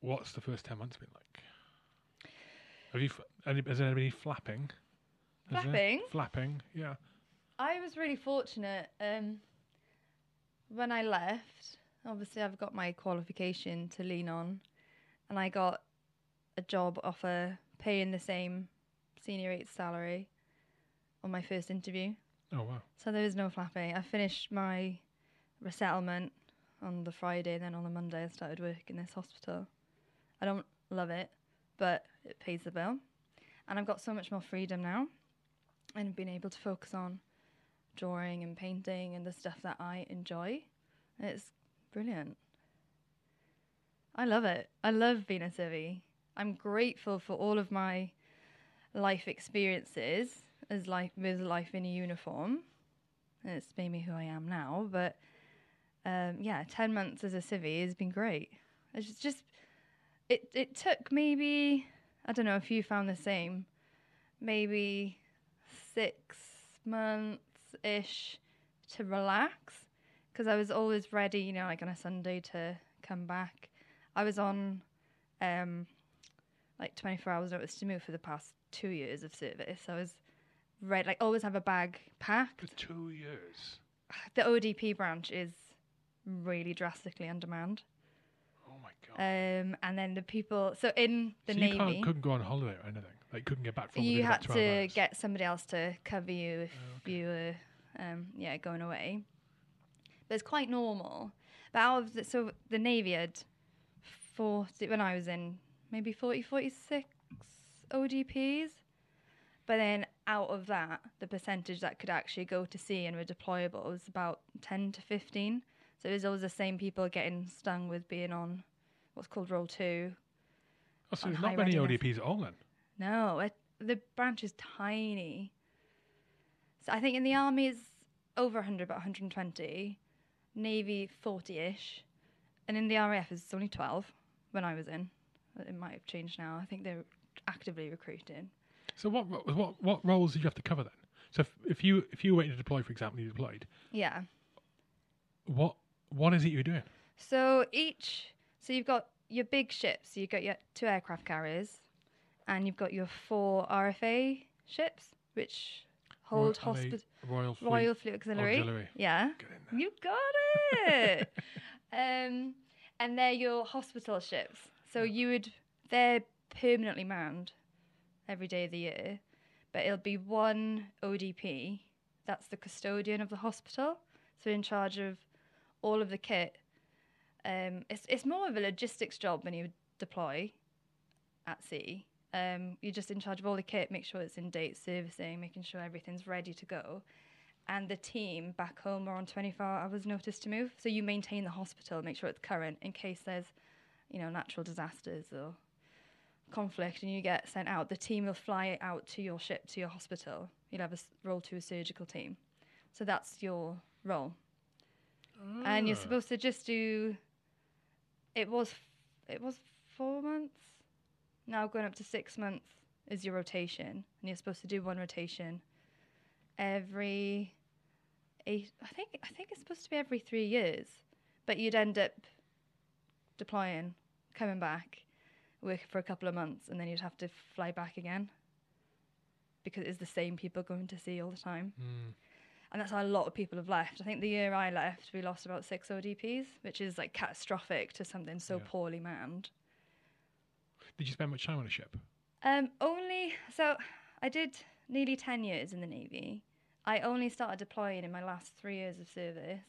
What's the first ten months been like? Have you? f- Any, has there been any flapping? Has? Flapping? Flapping. Yeah. I was really fortunate. Um, when I left, obviously I've got my qualification to lean on, and I got a job offer paying the same senior eight salary on my first interview. Oh wow. So there was no flapping. I finished my resettlement on the Friday, and then on the Monday I started work in this hospital. I don't love it, but it pays the bill, and I've got so much more freedom now, and been able to focus on drawing and painting and the stuff that I enjoy. It's brilliant. I love it. I love being a civvy. I'm grateful for all of my life experiences as life with life in a uniform. It's made me who I am now. But um, yeah, ten months as a civvy has been great. It's just, it it took maybe I don't know if you found the same, maybe six months ish to relax because I was always ready, you know, like on a Sunday to come back. I was on um, like 24 hours notice to move for the past two years of service. I was right, like always have a bag packed. For two years. The ODP branch is really drastically on demand. Oh my god. Um, and then the people, so in the so Navy. you can't, couldn't go on holiday or anything. Like couldn't get back from. you had to hours. get somebody else to cover you if Oh, okay. you were um, yeah going away but it's quite normal but out of the, so the navy had 40 when i was in maybe 40 46 odps but then out of that the percentage that could actually go to sea and were deployable was about 10 to 15 so it was always the same people getting stung with being on what's called role 2 Oh, so there's not many readiness. ODPs at all then. No, it, the branch is tiny. So I think in the army is over 100, about 120. Navy 40-ish, and in the RAF is only 12. When I was in, it might have changed now. I think they're actively recruiting. So what what what roles did you have to cover then? So if, if you if you were waiting to deploy, for example, you deployed. Yeah. What what is it you're doing? So each, so you've got your big ships. You've got your two aircraft carriers, and you've got your four RFA ships, which hold Ro- are they hospital. Royal Fleet Royal Fleet Auxiliary. Auxiliary. Yeah. You got it. um, and they're your hospital ships. So you would they're permanently manned every day of the year, but it'll be one ODP. That's the custodian of the hospital. So in charge of all of the kit. Um, it's it's more of a logistics job when you deploy at sea. Um, you're just in charge of all the kit, make sure it's in date, servicing, making sure everything's ready to go and the team back home are on 24 hours notice to move. So you maintain the hospital, make sure it's current in case there's, you know, natural disasters or conflict and you get sent out. The team will fly out to your ship, to your hospital. You'll have a s- role to a surgical team. So that's your role. And you're Ah. supposed to just do, it was, it was four months. Now going up to six months is your rotation. And you're supposed to do one rotation every eight I think I think it's supposed to be every three years. But you'd end up deploying, coming back, working for a couple of months and then you'd have to fly back again. Because it's the same people going to sea all the time. Mm. And that's how a lot of people have left. I think the year I left we lost about six ODPs, which is like catastrophic to something so Yeah. poorly manned. Did you spend much time on a ship? Um, only so I did nearly ten years in the navy. I only started deploying in my last three years of service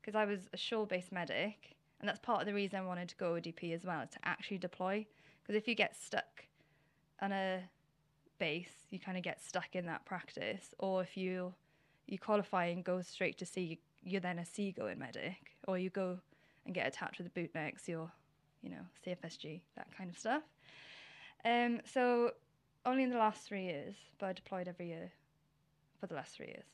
because I was a shore-based medic, and that's part of the reason I wanted to go ODP as well to actually deploy. Because if you get stuck on a base, you kind of get stuck in that practice, or if you you qualify and go straight to sea, you're then a seagoing medic, or you go and get attached with the bootnecks, you're you know CFSG, that kind of stuff. Um, so only in the last three years, but I deployed every year for the last three years.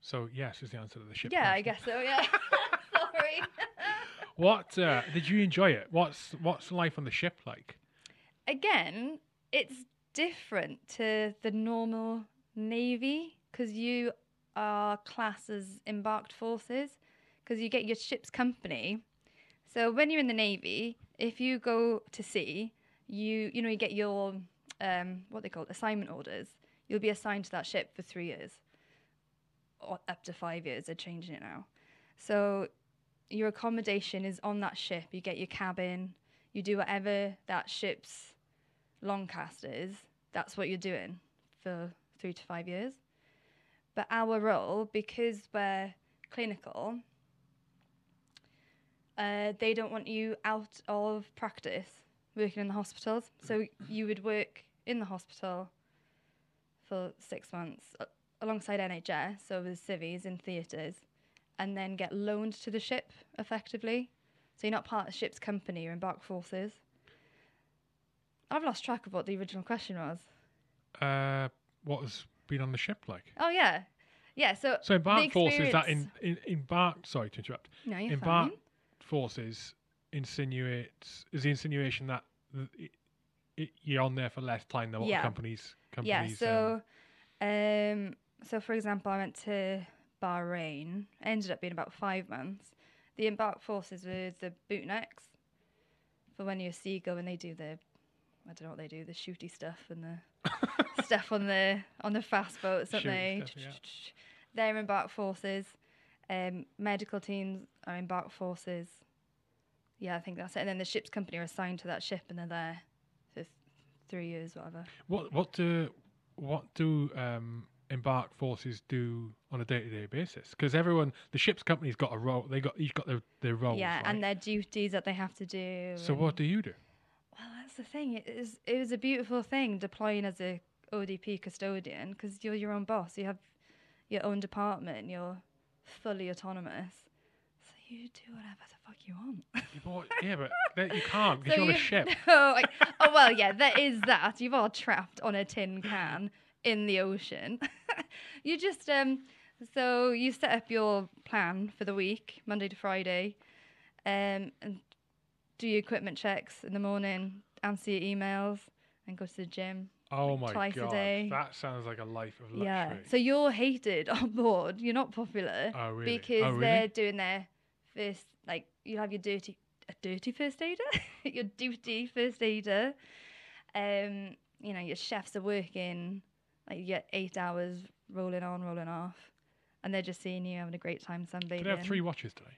So yes is the answer to the ship. yeah, I guess so. Yeah. Sorry. What uh, did you enjoy it? What's what's life on the ship like? Again, it's different to the normal navy because you are classed as embarked forces because you get your ship's company. So when you're in the navy, if you go to sea, you you know you get your um, what they call it, assignment orders. You'll be assigned to that ship for three years, or up to five years. They're changing it now. So your accommodation is on that ship. You get your cabin. You do whatever that ship's long cast is. That's what you're doing for three to five years. But our role, because we're clinical, uh, they don't want you out of practice working in the hospitals. So you would work in the hospital for six months uh, alongside NHS, so with civvies in theatres, and then get loaned to the ship effectively. So you're not part of the ship's company, you're embarked forces. I've lost track of what the original question was. Uh, what has been on the ship like? Oh yeah, yeah. So So embarked forces that in, in embarked. Sorry to interrupt. no, you're embarked fine. forces insinuates is the insinuation that it, it, you're on there for less time than what Yeah. the companies Yeah. companies. um, So, um, so for example, I went to Bahrain. Ended up being about five months. The embarked forces were the bootnecks for when you're a seagull and they do the, I don't know what they do, the shooty stuff and the stuff on the on the fast boats, don't they? stuff, yeah. They're embarked forces. Um, medical teams are embarked forces. Yeah, I think that's it. And then the ship's company are assigned to that ship and they're there for th- three years, whatever. what what do what do um, embarked forces do on a day to day basis? Because everyone, the ship's company's got a role. They got each got their their roles. yeah, right? and their duties that they have to do. so what do you do? Well, that's the thing. It is. It was a beautiful thing deploying as a ODP custodian because you're your own boss. You have your own department. You're fully autonomous. So you do whatever the fuck you want. Yeah, but that- you can't because So you're on a ship. oh, like, oh well, yeah, there is that. You are all trapped on a tin can in the ocean. you just um, so you set up your plan for the week, Monday to Friday, um, and do your equipment checks in the morning, answer your emails, and go to the gym. Oh like my twice a god, day. that sounds like a life of luxury. Yeah. So you're hated on board. You're not popular oh really? because oh, really? they're doing their first like you have your dirty a dirty first aider your duty first aider um you know your chefs are working like you get eight hours rolling on rolling off and they're just seeing you having a great time Do sunbathing they have three watches today?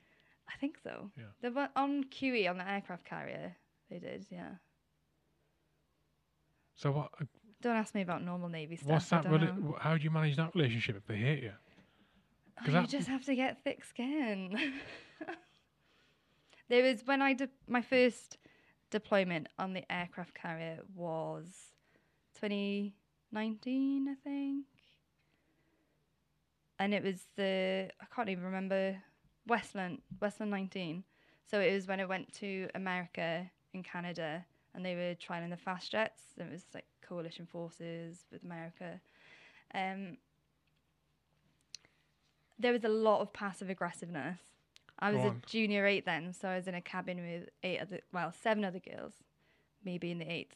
i think so Yeah. they were on qe on the aircraft carrier they did yeah So what? Uh, don't ask me about normal navy stuff What's that? don't rela- know. How do you manage that relationship if they hate you? Oh, you just have to get thick skin. there was when I did my first deployment on the aircraft carrier was 2019, I think, and it was the I can't even remember Westlant Westlant 19. So it was when I went to America and Canada, and they were trialing the fast jets. And it was like coalition forces with America. Um, there was a lot of passive aggressiveness. I was a junior eight then, so I was in a cabin with eight other, well, seven other girls, me being the eighth,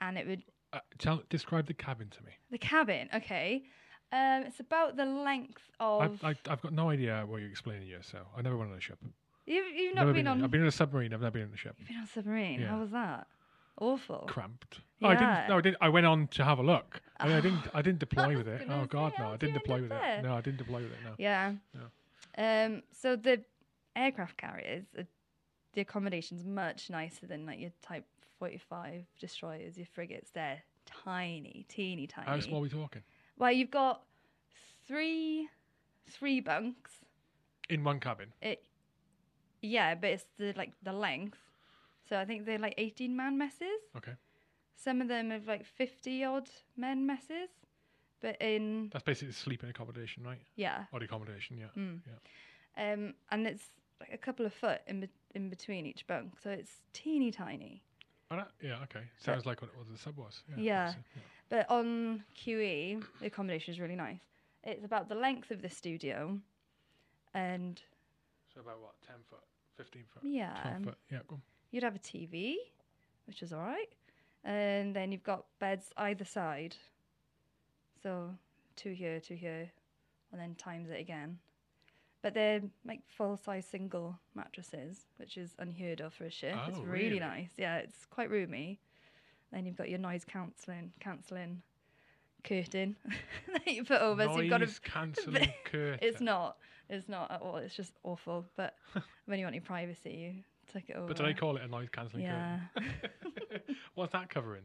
and it would Uh, tell, describe the cabin to me. the cabin. Okay, um, it's about the length of. I've, I, I've got no idea what you're explaining here, so I never went on a ship. you've, you've not never been, on. I've been in a submarine. I've never been on a ship. You've been on a submarine. Yeah. How was that? Awful. Cramped. Oh, I Yeah. didn't. No, I didn't. I went on to have a look. I, mean, I didn't. I didn't deploy with it. gonna Oh God, say, no! how I you didn't end deploy up with there? it. No, I didn't deploy with it. No. Yeah. Um. So the aircraft carriers, uh, the accommodation's much nicer than like your Type 45 destroyers, your frigates. They're tiny, teeny tiny. How small are we talking? Well, you've got three, three bunks. In one cabin. It, yeah, but it's the like the length. So I think they're like 18 man messes. Okay. Some of them have like 50 odd men messes. But in That's basically sleeping accommodation, right? yeah, Or accommodation, yeah. Mm. Yeah. um, and it's like a couple of foot in be- in between each bunk, so it's teeny tiny. Oh, that- yeah. Okay. Sounds like what it was. The sub was. Yeah. Yeah. yeah. But on QE, the accommodation is really nice. It's about the length of the studio, and So about what? Ten foot, fifteen foot, yeah, twelve um, foot. Yeah. Go on. you'd have a TV, which is all right, and then you've got beds either side. So two here, two here, and then times it again. But they're like full size single mattresses, which is unheard of for a ship. Oh, it's Oh, really, really? nice. Yeah, it's quite roomy. Then you've got your noise cancelling, cancelling curtain that you put over. so you've got. Noise cancelling curtain. It's not. It's not at all. It's just awful. But when you want your privacy, you take it over. But did I call it a noise cancelling Yeah. curtain? What's that covering?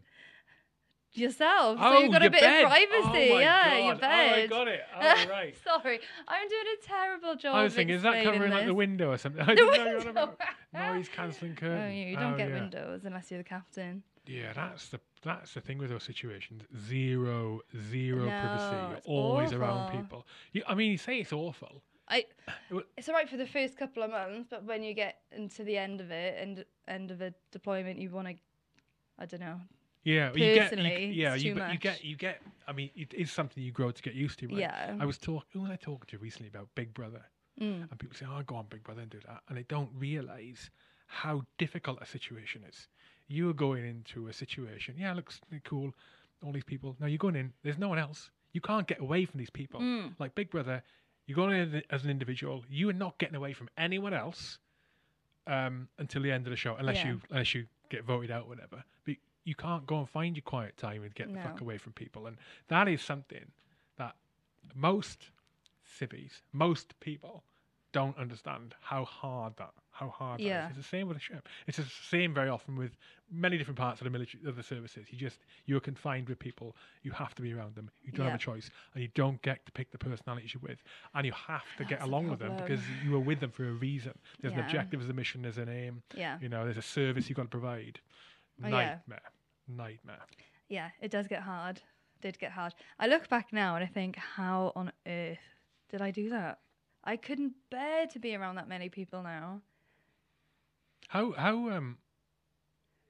Yourself. oh, so you've got a bit bed. of privacy. Oh my yeah, God. your Oh, I got it. Oh, right. Sorry, I'm doing a terrible job. I was thinking, is that covering like the window or something? I didn't know you were window. noise cancelling curtain. Oh, you, don't Oh, get yeah. windows unless you're the captain. Yeah, that's the that's the thing with those situations. Zero, zero No, privacy. You're always around people. You, I mean, you say it's awful. I, it's alright for the first couple of months, but when you get into the end of it, and end of a deployment, you want to, I don't know. Yeah, you get, you, yeah, you, you get, you get. I mean, it is something you grow to get used to, right? Yeah. I was talking. Who was I talking to recently about Big Brother? Mm. And people say, "Oh, go on, Big Brother, and do that," and they don't realise how difficult a situation is. You are going into a situation. Yeah, it looks cool. All these people. Now you're going in. There's no one else. You can't get away from these people. Mm. Like Big Brother, you're going in as an individual. You are not getting away from anyone else um, until the end of the show, unless Yeah. you unless you get voted out, or whatever. But you can't go and find your quiet time and get the fuck away from people. And that is something that most civvies, most people don't understand how hard that how hard that is. It's the same with a ship. It's the same very often with many different parts of the military of the services. You just you're confined with people. You have to be around them. You don't have a choice, and you don't get to pick the personalities you're with, and you have to get That's the along with them because you are with them for a reason. There's an Yeah. objective, there's a mission, there's an aim. Yeah. You know, there's a service you've got to provide. Oh, yeah. Nightmare, nightmare. Yeah, it does get hard. Did get hard. I look back now and I think, how on earth did I do that? I couldn't bear to be around that many people now. How how um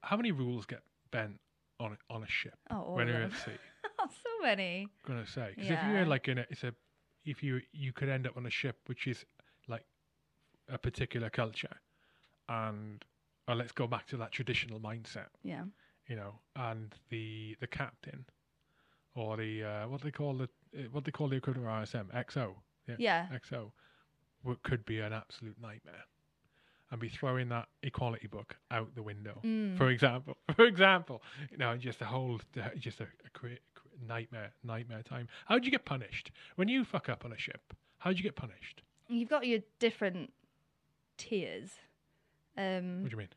how many rules get bent on on a ship Oh, all when you're at sea? oh, so many. gonna say because if you're like in a, it's a if you you could end up on a ship which is like a particular culture, and uh, let's go back to that traditional mindset, Yeah. You know, and the the captain or the uh, what do they call the uh, what they call the equivalent of RSM XO, yeah, Yeah. XO, w- could be an absolute nightmare, and be throwing that equality book out the window Mm. for example. For example, you know, just a whole, just a, a nightmare, nightmare time. How do you get punished when you fuck up on a ship? How do you get punished? You've got your different tiers. Um, What do you mean?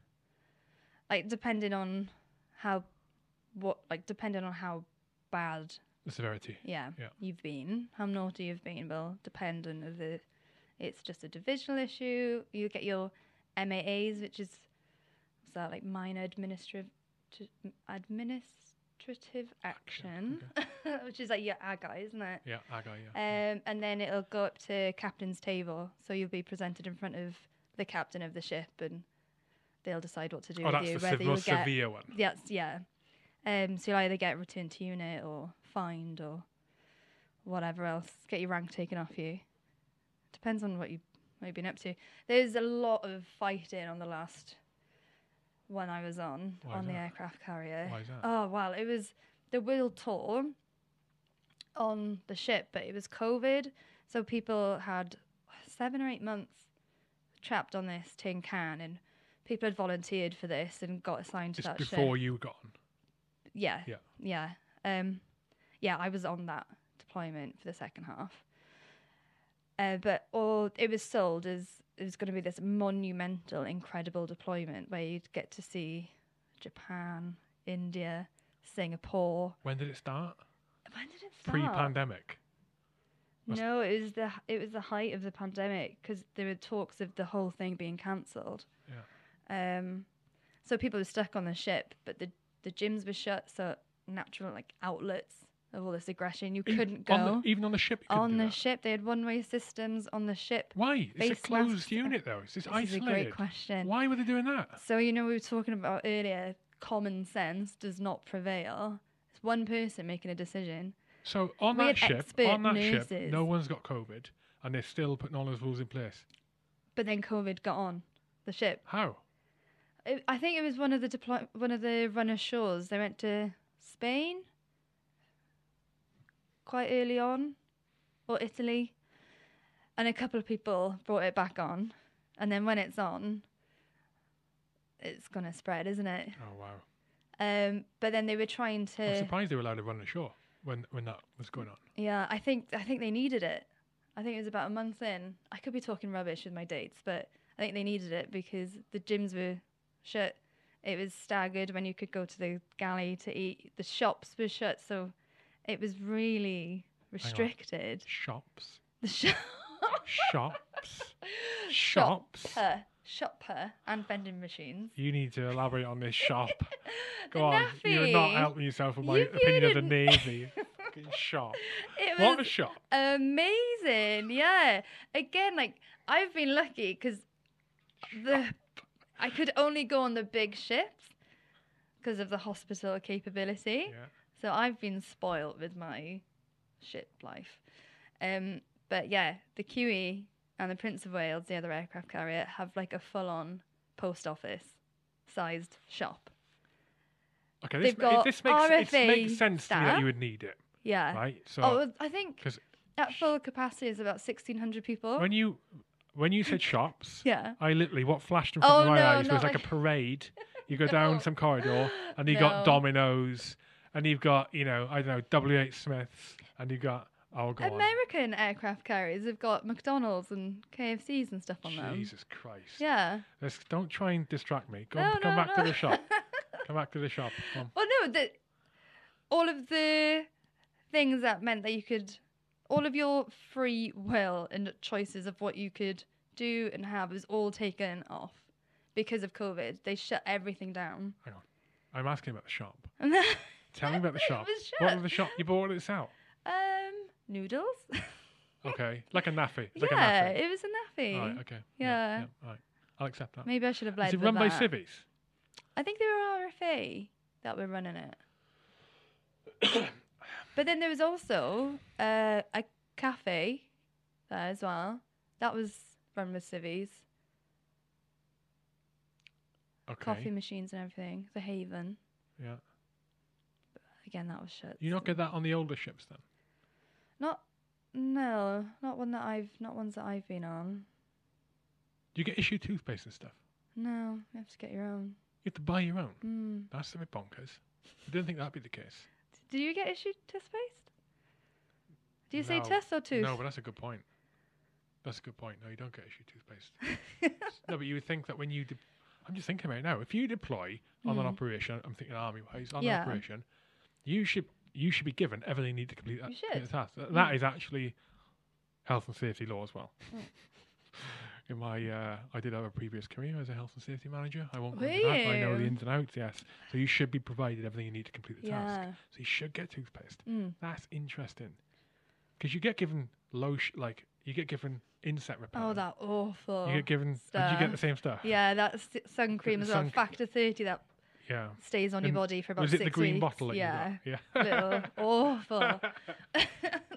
like depending on how, what like depending on how bad The severity. yeah, Yeah. you've been, how naughty you've been, will depend on the, it's just a divisional issue. You get your MAAs, which is what's that like minor administrative administrative action, which is like your AGA, isn't it? Yeah, got you. Um, and then it'll go up to captain's table, so you'll be presented in front of the captain of the ship, and they'll decide what to do oh, with that's you. the whether you'll get severe one. Yes, yeah. Um, so you'll either get returned to unit or fined or whatever else. Get your rank taken off you. Depends on what you what you've been up to. There's a lot of fighting on the last one I was on Why on the that? aircraft carrier. Why is that? Oh well, it was the world tour on the ship, but it was COVID, so people had seven or eight months trapped on this tin can, and people had volunteered for this and got assigned to Just that before ship. you were gone. Yeah, Yeah. yeah, um, yeah. I was on that deployment for the second half, uh, but all it was sold as it was going to be this monumental, incredible deployment where you'd get to see Japan, India, Singapore. When did it start? When did it start? Pre-pandemic. Must- No, it was the it was the height of the pandemic because there were talks of the whole thing being cancelled. Um, so people were stuck on the ship, but the the gyms were shut, so natural like outlets of all this aggression, you couldn't go on the, even on the ship. You on the that? ship. They had one way systems on the ship. Why? It's a closed unit though. It's just This is a great question. Why were they doing that? So you know we were talking about earlier. Common sense does not prevail. It's one person making a decision. So on We that ship, on that ship, no one's got COVID, and they're still putting all those rules in place. But then COVID got on the ship. How? It, I think it was one of the deploy one of the run ashores. They went to Spain quite early on, or Italy, and a couple of people brought it back on. And then when it's on, it's gonna spread, isn't it? Oh wow! Um, but then they were trying to. I'm surprised they were allowed to run ashore. when when that was going on. Yeah, I think I think they needed it. I think it was about a month in. I could be talking rubbish with my dates, but I think they needed it because the gyms were shut. It was staggered when you could go to the galley to eat. The shops were shut, so it was really restricted. Shops, The shop, shops, shops. shopper, shopper, and vending machines. You need to elaborate on this shop. Go on, you're not helping yourself with my You opinion of the navy. Shop. It What a shop! amazing. Yeah. Again, like I've been lucky because the I could only go on the big ships because of the hospital capability. Yeah. So I've been spoilt with my ship life. Um, but yeah, the QE and the Prince of Wales, the other aircraft carrier, have like a full-on post office sized shop. Okay, this, They've ma- got this makes it makes sense to me that staff. you would need it, Yeah. right? So oh, I think at full capacity is about sixteen hundred people. when you when you said shops, yeah. I literally what flashed in front Oh, of my no, eyes was like, a parade. You go down some corridor and you got No. Domino's and you've got you know I don't know W H Smiths and you've got oh go on American aircraft carriers have got McDonald's and KFCs and stuff on them. Jesus Christ! Yeah. Let's, don't try and distract me. Go No, come no, back to the shop. Come back to the shop. Well, no, that all of the things that meant that you could, all of your free will and choices of what you could do and have was all taken off because of COVID. They shut everything down. Hang on. I'm asking about the shop. Tell me about the shop. What was the shop you bought this out? um, noodles. Okay, like a NAAFI. Like yeah, a NAAFI. it was a NAAFI. All right, okay. Yeah. all right. I'll accept that. Maybe I should have led Is it run by that. civvies? I think they were RFA that were running it. but then there was also uh, a cafe there as well. That was run with civvies, Okay. coffee machines and everything. The Haven. Yeah. Again, that was shut. You not get that on the older ships then? Not, no, not one that I've, not ones that I've been on. Do you get issued toothpaste and stuff? No, you have to get your own. You have to buy your own. Mm. That's a bit bonkers. I didn't think that'd be the case. Do you get issued toothpaste? Do you say No. tooth or tooth? No, but that's a good point. That's a good point. No, you don't get issued toothpaste. no, but you would think that when you, de- I'm just thinking about it now. If you deploy on an Mm. operation, I'm thinking army wise on Yeah. an operation, you should you should be given everything you need to complete that, You complete should. the task. That- That Mm. is actually health and safety law as well. In my, uh, I did have a previous career as a health and safety manager. I won't go into that, but I know the ins and outs. Yes, so you should be provided everything you need to complete the task. So you should get toothpaste. Mm. That's interesting. Because you get given lotion, like you get given insect repellent. Oh, that awful. You get given. Did you get the same stuff? Yeah, that's sun cream the as well. sun- Factor 30 that Yeah. stays on your body for about Was six it the green weeks. bottle that yeah. you? Little awful.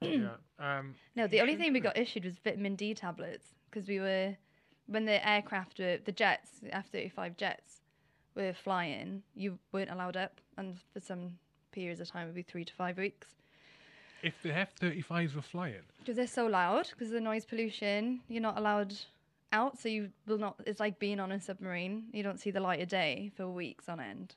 yeah, Um, no, the only thing we got issued was vitamin D tablets because we were, when the aircraft were, the jets, the F 35 jets were flying, you weren't allowed up. And for some periods of time, it would be three to five weeks. If the F 35s were flying, Because they're so loud, because of the noise pollution, you're not allowed out. So you will not, it's like being on a submarine. You don't see the light of day for weeks on end.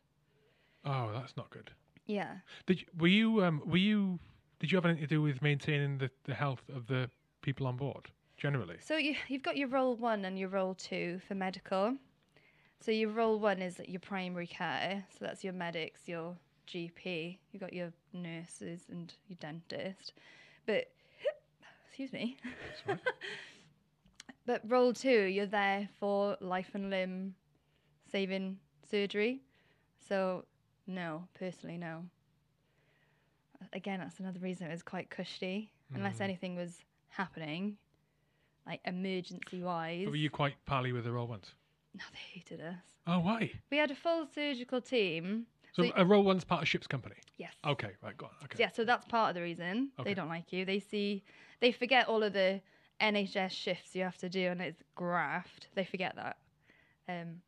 oh, that's not good. Yeah. Did you, were you um were you did you have anything to do with maintaining the, the health of the people on board generally? So you, you've got your role one and your role two for medical. So your role one is your primary care. So that's your medics, your GP. You've got your nurses and your dentist. But excuse me. But role two, you're there for life and limb saving surgery. So no, personally no. Again, that's another reason it was quite cushy. Unless Mm. anything was happening, like emergency wise. But were you quite pally with the role ones? No, they hated us. Oh, why? We had a full surgical team. So, So- a role one's part of ship's company. Yes. Okay, right, go on. Okay. Yeah, so that's part of the reason Okay. they don't like you. They see, they forget all of the NHS shifts you have to do, and it's graft. They forget that. Um,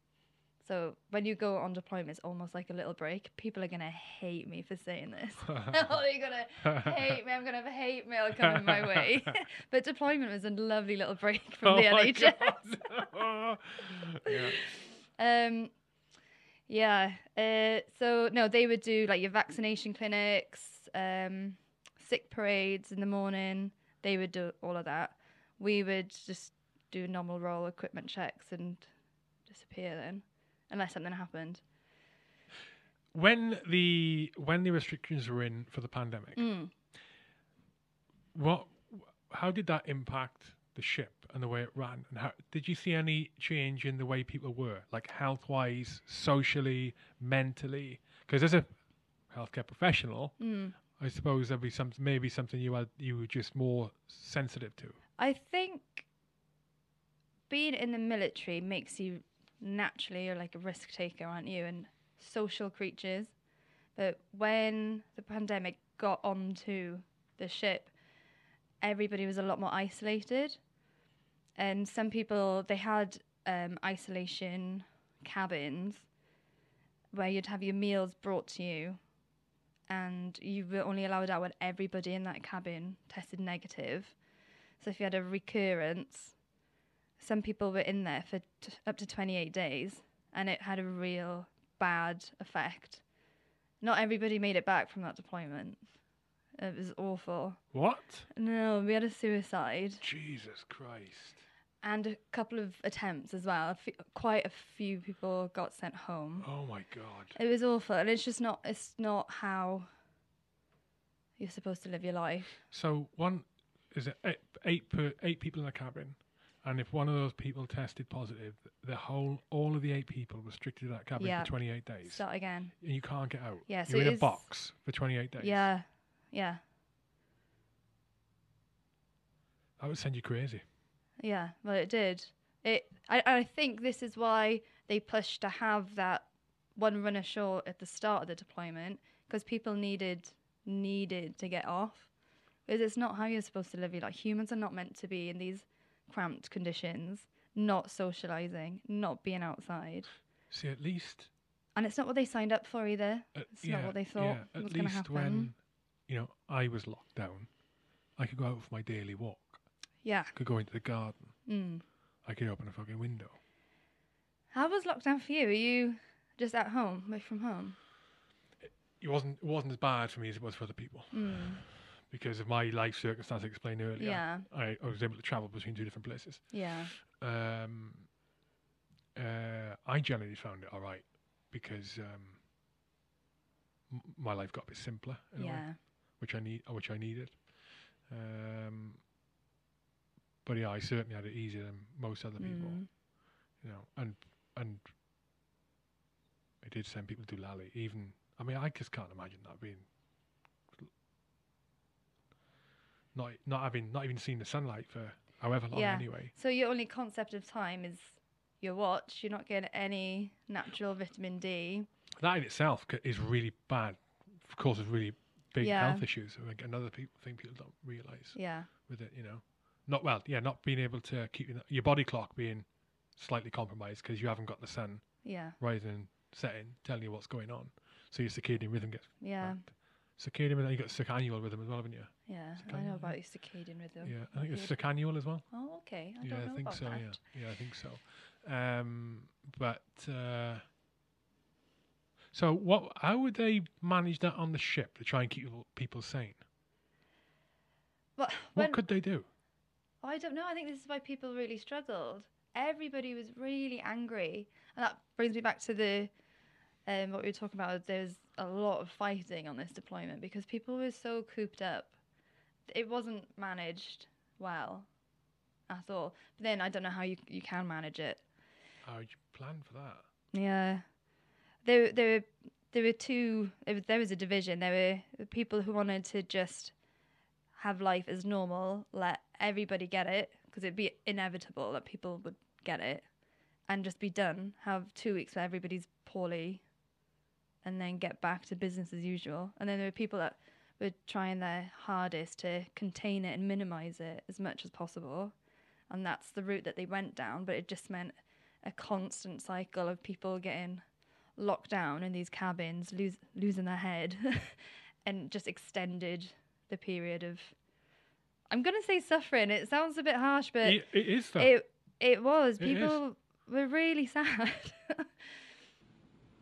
so when you go on deployment, it's almost like a little break. People are gonna hate me for saying this. oh, they're gonna hate me. I'm gonna have a hate mail coming my way. but deployment was a lovely little break from Oh the my NHS. God. yeah. Um, Yeah. Uh, so no, they would do like your vaccination clinics, um, sick parades in the morning. They would do all of that. We would just do normal role equipment checks and disappear then, unless something happened. When the when the restrictions were in for the pandemic, Mm. what how did that impact the ship and the way it ran? And how did you see any change in the way people were, like health wise, socially, mentally? Because as a healthcare professional, Mm. I suppose there'd be some maybe something you had you were just more sensitive to. I think being in the military makes you naturally you're like a risk taker, aren't you? And social creatures. But when the pandemic got onto the ship, everybody was a lot more isolated. And some people they had um, isolation cabins where you'd have your meals brought to you and you were only allowed out when everybody in that cabin tested negative. So if you had a recurrence, some people were in there for t- up to 28 days and it had a real bad effect. Not everybody made it back from that deployment. It was awful. What? No, we had a suicide Jesus Christ! and a couple of attempts as well. A quite a few people got sent home. Oh my God! It was awful, and it's just not. It's not how you're supposed to live your life. So one is it eight, eight per eight people in a cabin, and if one of those people tested positive, the whole all of the eight people restricted to that cabin Yeah. for 28 days, Start again. and you can't get out. Yeah, so you're in a box for 28 days. Yeah, yeah, that would send you crazy. yeah. Well, it did. It. I. I think this is why they pushed to have that one run ashore at the start of the deployment because people needed needed to get off. Because it's not how you're supposed to live your life. Humans are not meant to be in these cramped conditions, not socializing, not being outside. See, at least, And it's not what they signed up for either. at, It's not what they thought yeah, at was gonna least happen. when you know I was locked down, I could go out for my daily walk. Yeah. could go into the garden. Mm. I could open a fucking window. How was lockdown for you? Are you just at home, away from home? It wasn't it wasn't as bad for me as it was for other people Mm. Because of my life circumstance I explained earlier. Yeah. I, I was able to travel between two different places. Yeah. Um, uh, I generally found it all right because um, m- my life got a bit simpler, in a way, Yeah. which I need, which I needed. Um, but yeah, I certainly had it easier than most other people, Mm. you know, and and I did send people to Lally. Even I mean, I just can't imagine that being not not having not even seen the sunlight for however long Yeah. anyway. So your only concept of time is your watch. You're not getting any natural vitamin D. That in itself is really bad. Of course, it's really big Yeah. health issues. I think another people thing people don't realise Yeah. with it, you know, not well, yeah, not being able to keep your- body clock being slightly compromised because you haven't got the sun Yeah. rising and setting, telling you what's going on. So your circadian rhythm gets Yeah. Circadian rhythm, you got circannual rhythm as well, haven't you? Yeah. I know about your circadian rhythm. yeah, I think it's circannual as well. Oh, okay. I yeah, don't know I think about so. that. Yeah, yeah, I think so. Um, but uh, so what? How would they manage that on the ship to try and keep people- sane? But What could they do? I don't know. I think this is why people really struggled. Everybody was really angry, and that brings me back to the um, what we were talking about. There's a lot of fighting on this deployment because people were so cooped up. It wasn't managed well at all. But then I don't know how you you can manage it. How would you plan for that? Yeah, there there were there were two. There was a division. There were people who wanted to just have life as normal, let everybody get it because it'd be inevitable that people would get it, and just be done. Have two weeks where everybody's poorly, and then get back to business as usual. And then there were people that were trying their hardest to contain it and minimize it as much as possible, and that's the route that they went down. But it just meant a constant cycle of people getting locked down in these cabins, lose, losing their head, and just extended the period of. I'm gonna say suffering. It sounds a bit harsh, but it, it is it it was. It. People were really sad.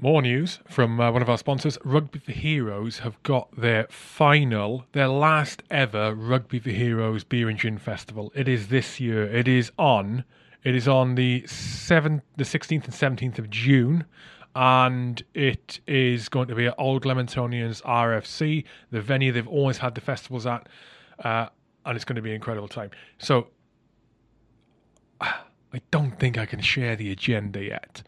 More news from uh, one of our sponsors. Rugby for Heroes have got their final, their last ever Rugby for Heroes Beer and Gin Festival. It is this year. It is on. It is on the seventh, the sixteenth and seventeenth of June, and it is going to be at Old Leamingtonians RFC, the venue they've always had the festivals at, uh, and it's going to be an incredible time. So, I don't think I can share the agenda yet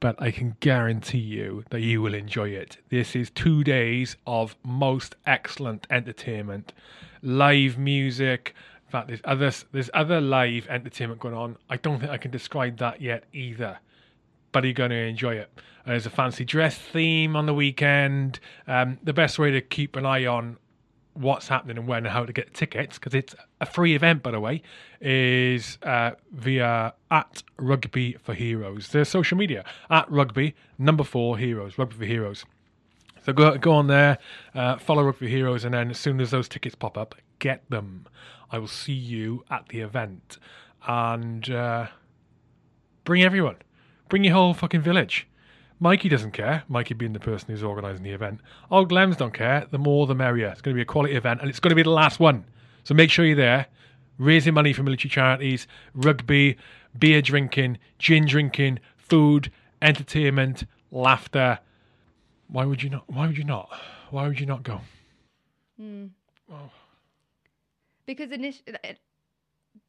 but I can guarantee you that you will enjoy it. This is two days of most excellent entertainment, live music. In fact, there's other there's other live entertainment going on. I don't think I can describe that yet either, but you're going to enjoy it. There's a fancy dress theme on the weekend. Um, the best way to keep an eye on what's happening and when and how to get tickets because it's a free event by the way is uh, via at rugby for heroes. Their social media at rugby number four heroes rugby for heroes. So go go on there uh, follow rugby for heroes and then as soon as those tickets pop up get them. I will see you at the event. And uh, bring everyone. Bring your whole fucking village Mikey doesn't care. Mikey being the person who's organising the event. Old Glems don't care. The more, the merrier. It's going to be a quality event, and it's going to be the last one. So make sure you're there, raising money for military charities, rugby, beer drinking, gin drinking, food, entertainment, laughter. Why would you not? Why would you not? Why would you not go? Mm. Oh. Because initially,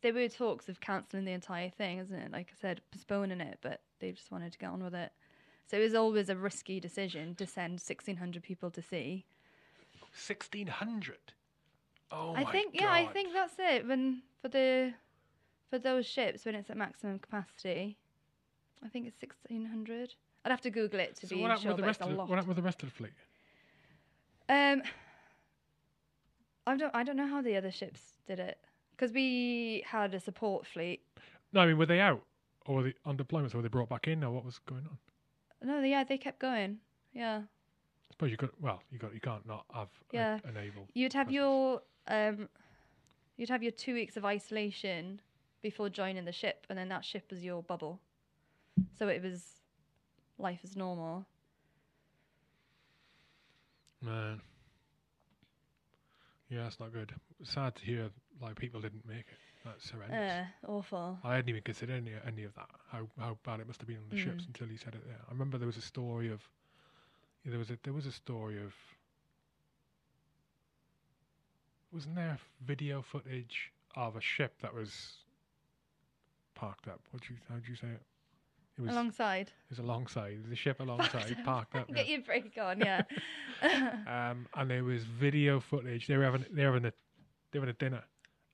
there were talks of cancelling the entire thing, isn't it? Like I said, postponing it, but they just wanted to get on with it. So it was always a risky decision to send 1,600 people to sea. 1600. Oh I my think, God. yeah, I think that's it. When for the for those ships when it's at maximum capacity, I think it's 1,600. I'd have to Google it to So be what sure, with the rest of the, what happened with the rest of the fleet? Um, I don't, I don't know how the other ships did it because we had a support fleet. No, I mean were they out or were they on deployment? So were they brought back in or what was going on? No, yeah, they kept going. Yeah, I suppose you got well, you got you can't not have Yeah. a, naval. you'd have presence. your um, you'd have your two weeks of isolation before joining the ship, and then that ship was your bubble. So it was life as normal. Man. Yeah, that's not good. Sad to hear like people didn't make it. That's horrendous. Uh, awful. I hadn't even considered any any of that. How how bad it must have been on the ships Mm. until you said it there. I remember there was a story of yeah, there was a there was a story of wasn't there video footage of a ship that was parked up? What you how would you say it? It was Alongside. it was alongside the ship alongside parked up. yeah. Get your break on, yeah. um, and there was video footage. They were having they were having a they were having a dinner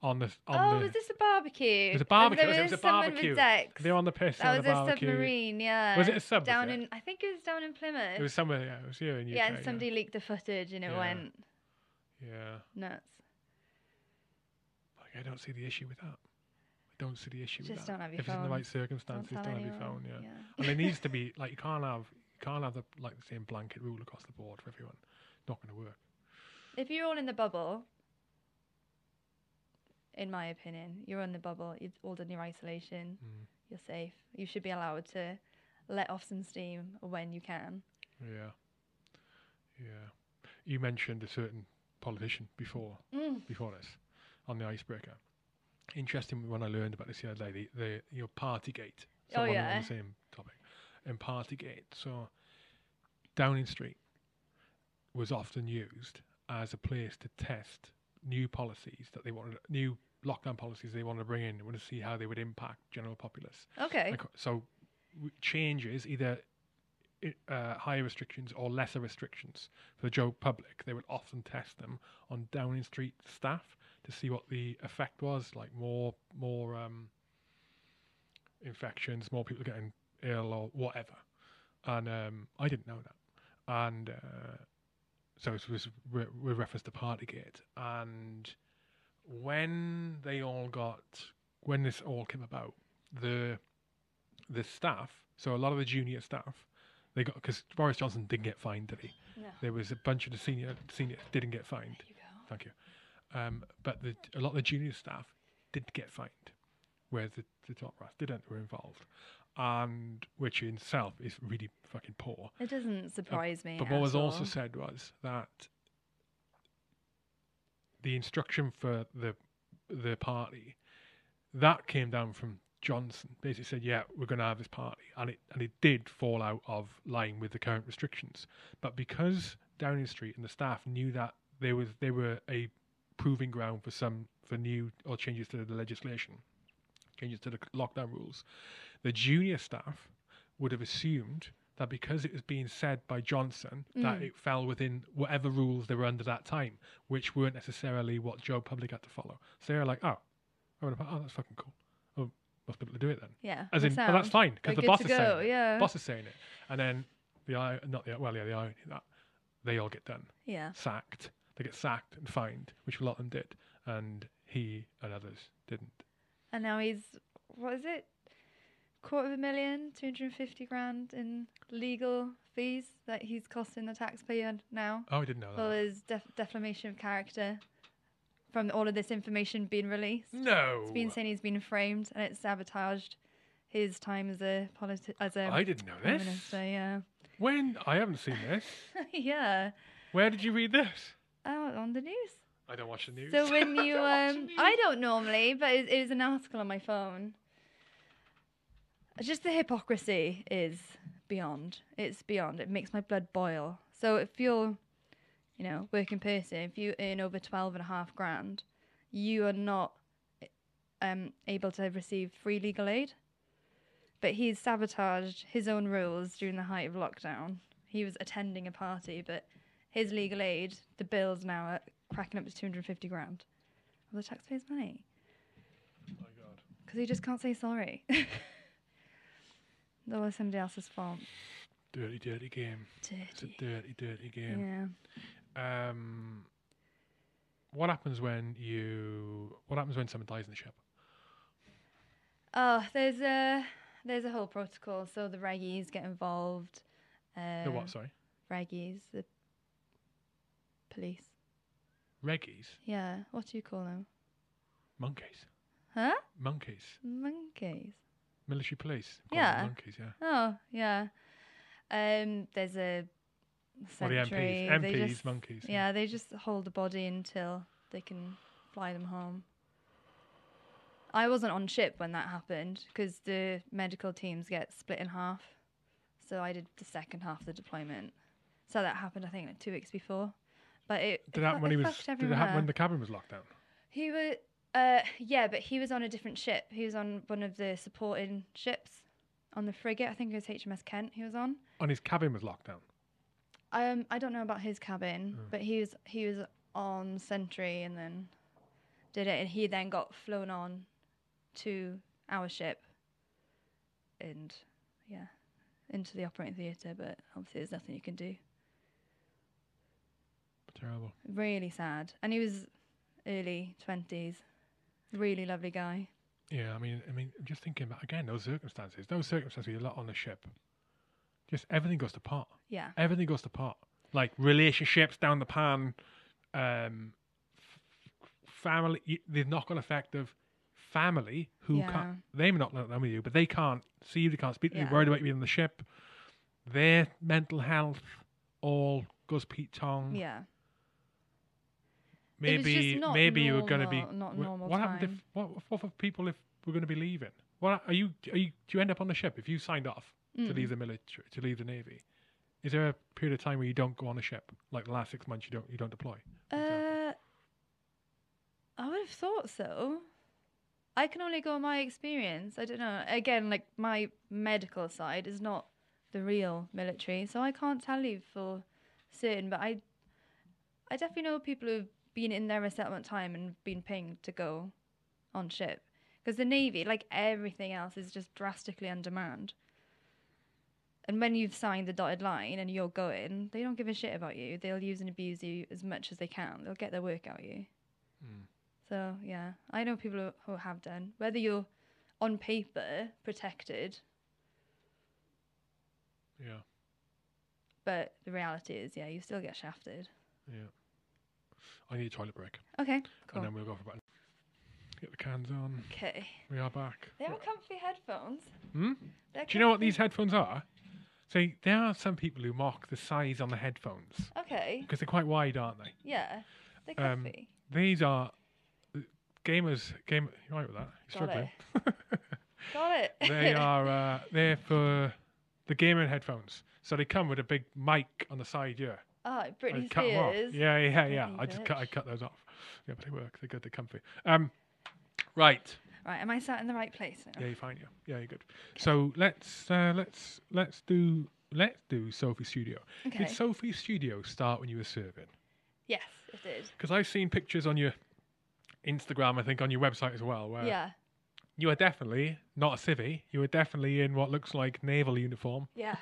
on the on oh, the was this a barbecue? it was a barbecue. There It was a with barbecue. decks. they were on the piss. That was a submarine, yeah. Was it a sub, Down in, I think it was down in Plymouth. It was somewhere. Yeah, it was here in UK. yeah, and somebody leaked the footage and it Yeah. went Yeah, nuts. like I don't see the issue with that. I don't see the issue with Just that. don't have your if it's in the right circumstances, Don't don't, have your phone. Yeah, and there needs to be like you can't have you can't have the like the same blanket rule across the board for everyone. Not going to work. If you're all in the bubble, in my opinion, you're in the bubble. You've all done your isolation. Mm. You're safe. You should be allowed to let off some steam when you can. Yeah, yeah. You mentioned a certain politician before Mm. before this on the icebreaker. Interesting when I learned about this the other day, the, the your Partygate. Oh, Someone on yeah. the same topic. And Partygate. So Downing Street was often used as a place to test new policies that they wanted, new lockdown policies they wanted to bring in. They wanted to see how they would impact general populace. Okay. Like, so w- changes either uh, higher restrictions or lesser restrictions for the general public. They would often test them on Downing Street staff to see what the effect was. Like more more um, infections, more people getting ill or whatever. And um, I didn't know that. And uh, so it was re- with reference to Partygate. And when they all got when this all came about, the the staff, so a lot of the junior staff, they got because Boris Johnson didn't get fined, did he? No. There was a bunch of the senior senior didn't get fined. There you go. Thank you. Um, but the, a lot of the junior staff did get fined, where the, the top brass did enter involved, and which in itself is really fucking poor. It doesn't uh, surprise me. But what at was also said was that the instruction for the the party that came down from Johnson. Basically said, "Yeah, we're going to have this party," and it and it did fall out of line with the current restrictions. But because Downing Street and the staff knew that there was they were a proving ground for some for new or changes to the legislation, changes to the lockdown rules, the junior staff would have assumed that because it was being said by Johnson that Mm. it fell within whatever rules they were under that time, which weren't necessarily what Joe Public had to follow. So they're like, oh, oh, oh that's fucking cool. Oh, must be able to do it then. Yeah. As in, but that's fine because the boss is saying it. yeah. Boss is saying it, and then the ir- not the well, yeah, the irony that they all get done, Yeah. sacked. They get sacked and fined, which a lot of them did, and he and others didn't. And now he's what is it? Quarter of a million, two hundred and fifty grand in legal fees that he's costing the taxpayer now Oh, I didn't know for that. his def- defamation of character from all of this information being released. No, It's been saying he's been framed and it sabotaged his time as a politi- as a I didn't know this. minister. Yeah, When I haven't seen this. yeah. Where did you read this? Oh, on the news. I don't watch the news. So when you I um, I don't normally, but it, it was an article on my phone. Just the hypocrisy is beyond. It's beyond. It makes my blood boil. So if you're, you know, working person, if you earn over twelve and a half grand, you are not um able to receive free legal aid. But he's sabotaged his own rules during the height of lockdown. He was attending a party, but his legal aid, the bill's now at cracking up to 250 grand of the taxpayers' money Oh my God. because he just can't say sorry. that was somebody else's fault. Dirty, dirty game. It's a Dirty. dirty, dirty game. Yeah. Um, what happens when you? What happens when someone dies in the ship? Oh, there's a there's a whole protocol. So the reggies get involved. Uh, the what? Sorry, Reggies, the police. Reggies, Yeah. What do you call them? monkeys, Huh? monkeys, Monkeys. military police. Yeah. monkeys. Yeah. Oh, yeah. Um, there's a Or the. MPs. MPs, just- monkeys. Yeah, they just hold the body until they can fly them home. I wasn't on ship when that happened because the medical teams get split in half. So I did the second half of the deployment. So that happened, I think, like two weeks before. But it Did it that when he was? Did it happen when the cabin was locked down? He was, uh, yeah, but he was on a different ship. He was on one of the supporting ships on the frigate. I think it was HMS Kent. He was on. On his cabin was locked down. Um, I don't know about his cabin, Oh. but he was he was on sentry and then did it, and he then got flown on to our ship, and yeah, into the operating theatre. But obviously, there's nothing you can do. Terrible. Really sad, and he was early twenties. Really lovely guy. Yeah, I mean, I mean, just thinking about again those circumstances. Those circumstances, a lot on the ship. Just everything goes to pot. Yeah, Everything goes to pot. Like relationships down the pan, um, f- family, the knock-on effect of family who Yeah. can't. They may not know with you, but they can't see you. They can't speak. to you. Yeah. Worried about you on the ship. Their mental health all goes Pete Tong. yeah. Maybe maybe you were going to be not normal what happened if what what for people if we're going to be leaving what are you are you do you end up on the ship if you signed off to Mm. leave the military to leave the navy is there a period of time where you don't go on a ship like the last six months you don't you don't deploy? Uh, I would have thought so. I can only go on my experience. I don't know. Again, like my medical side is not the real military, so I can't tell you for certain. But I, I definitely know people who've been in their resettlement time and been pinged to go on ship because the navy, like everything else, is just drastically on demand. And when you've signed the dotted line and you're going, they don't give a shit about you. They'll use and abuse you as much as they can. They'll get their work out of you. Mm. So yeah, I know people who, who have done. Whether you're on paper protected, yeah but the reality is, yeah, you still get shafted. yeah i need a toilet break Okay, cool. and then we'll go for about Get the cans on. Okay. We are back. They are comfy headphones. Hmm? They're Do you know what these headphones are? So there are some people who mock the size on the headphones Okay. because they're quite wide, aren't they? Yeah. They're Um, comfy. These are gamers. Game. you're right with that? You Got struggling? Got it. they are. Uh, they're for the gaming headphones. So they come with a big mic on the side here. Oh, I Britney cut 'em off. Spears. Yeah, yeah, yeah. Bloody I just cut. I cut those off. Yeah, but they work. They're good. They're comfy. Um, right. Right. Am I sat in the right place now? Yeah, you're fine. Yeah, yeah, you're good. So let's uh, let's let's do let's do Sophie Studio. Okay. Did Sophie Studio start when you were serving? yes, it did. Because I've seen pictures on your Instagram, I think on your website as well, where yeah. You are definitely not a civvy. You are definitely in what looks like naval uniform. Yeah.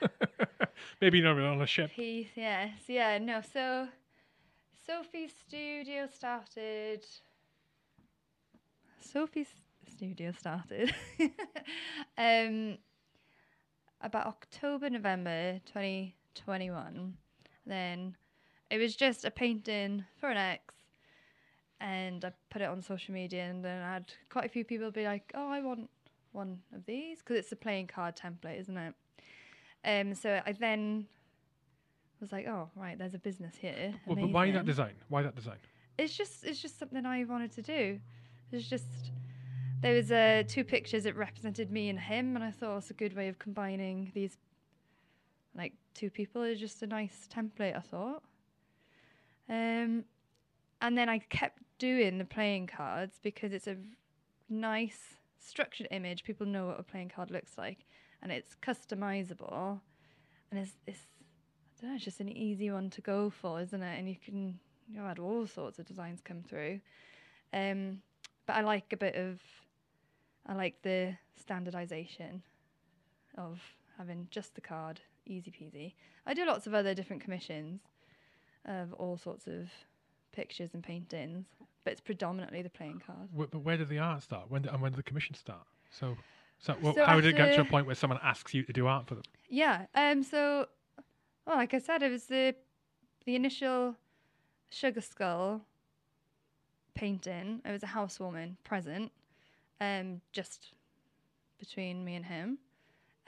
Maybe not on a ship. Peace. Yes. Yeah. No. So, Sophie's studio started. Sophie's studio started. um, about October, November 2021. Then it was just a painting for an ex. And I put it on social media, and then I had quite a few people be like, "Oh, I want one of these because it's a playing card template, isn't it?" Um, so I then was like, "Oh, right, there's a business here." Well, but why that design? Why that design? It's just it's just something I wanted to do. It's just there was uh, two pictures that represented me and him, and I thought it was a good way of combining these like two people. It's just a nice template. I thought. Um, and then I kept doing the playing cards because it's a nice structured image. People know what a playing card looks like, and it's customizable, and it's it's I don't know, it's just an easy one to go for, isn't it? And you can you know had all sorts of designs come through. Um, but I like a bit of I like the standardization of having just the card, easy peasy. I do lots of other different commissions of all sorts of pictures and paintings, but it's predominantly the playing card. Wh- But where did the art start? When did, and when did the commission start? So, so, well, So how did it get to a point where someone asks you to do art for them? Yeah. Um. So, well, like I said, it was the the initial sugar skull painting. It was a housewarming present, um, just between me and him.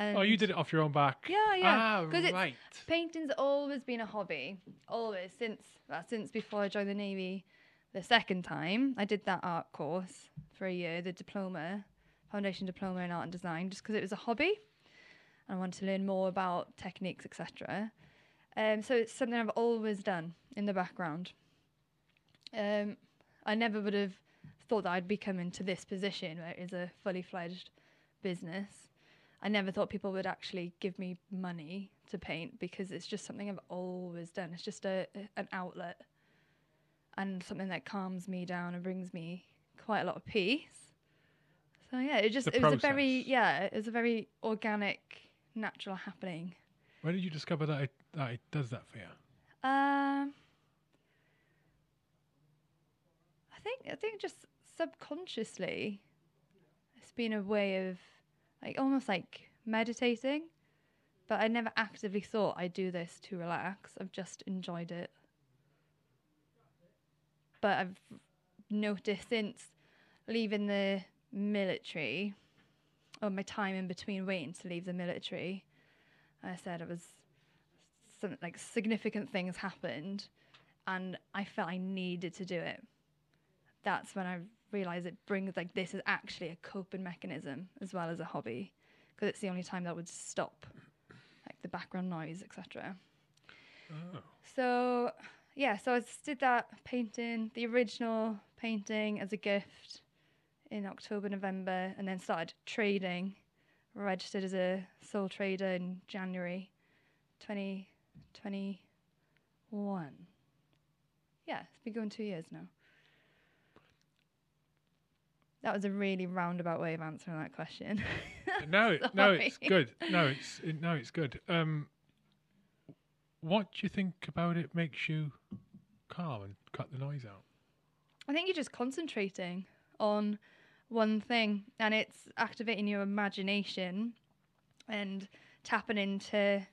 And Oh, you did it off your own back. Yeah, yeah. Ah, right. Painting's always been a hobby, always since well, since before I joined the navy. The second time I did that art course for a year, the diploma, foundation diploma in art and design, just because it was a hobby. And I wanted to learn more about techniques, etc. Um, so it's something I've always done in the background. Um, I never would have thought that I'd be coming to this position where it is a fully fledged business. I never thought people would actually give me money to paint because it's just something I've always done. It's just a an outlet and something that calms me down and brings me quite a lot of peace. So yeah, it just The it was a very yeah, it was a very organic, natural happening. When did you discover that it, that it does that for you? Um, I think I think just subconsciously, it's been a way of like almost like meditating, but I never actively thought I'd do this to relax. I've just enjoyed it. But I've noticed since leaving the military, or my time in between waiting to leave the military, I said it was some like significant things happened and I felt I needed to do it. That's when I realized it brings like this is actually a coping mechanism as well as a hobby because it's the only time that would stop like the background noise etc. Oh. So yeah, so I just did that painting, the original painting as a gift in October, November, and then started trading. Registered as a sole trader in January 2021. Yeah, it's been going two years now. That was a really roundabout way of answering that question. no, no, it's good. No, it's it, no, it's good. Um, what do you think about it makes you calm and cut the noise out? I think you're just concentrating on one thing and it's activating your imagination and tapping into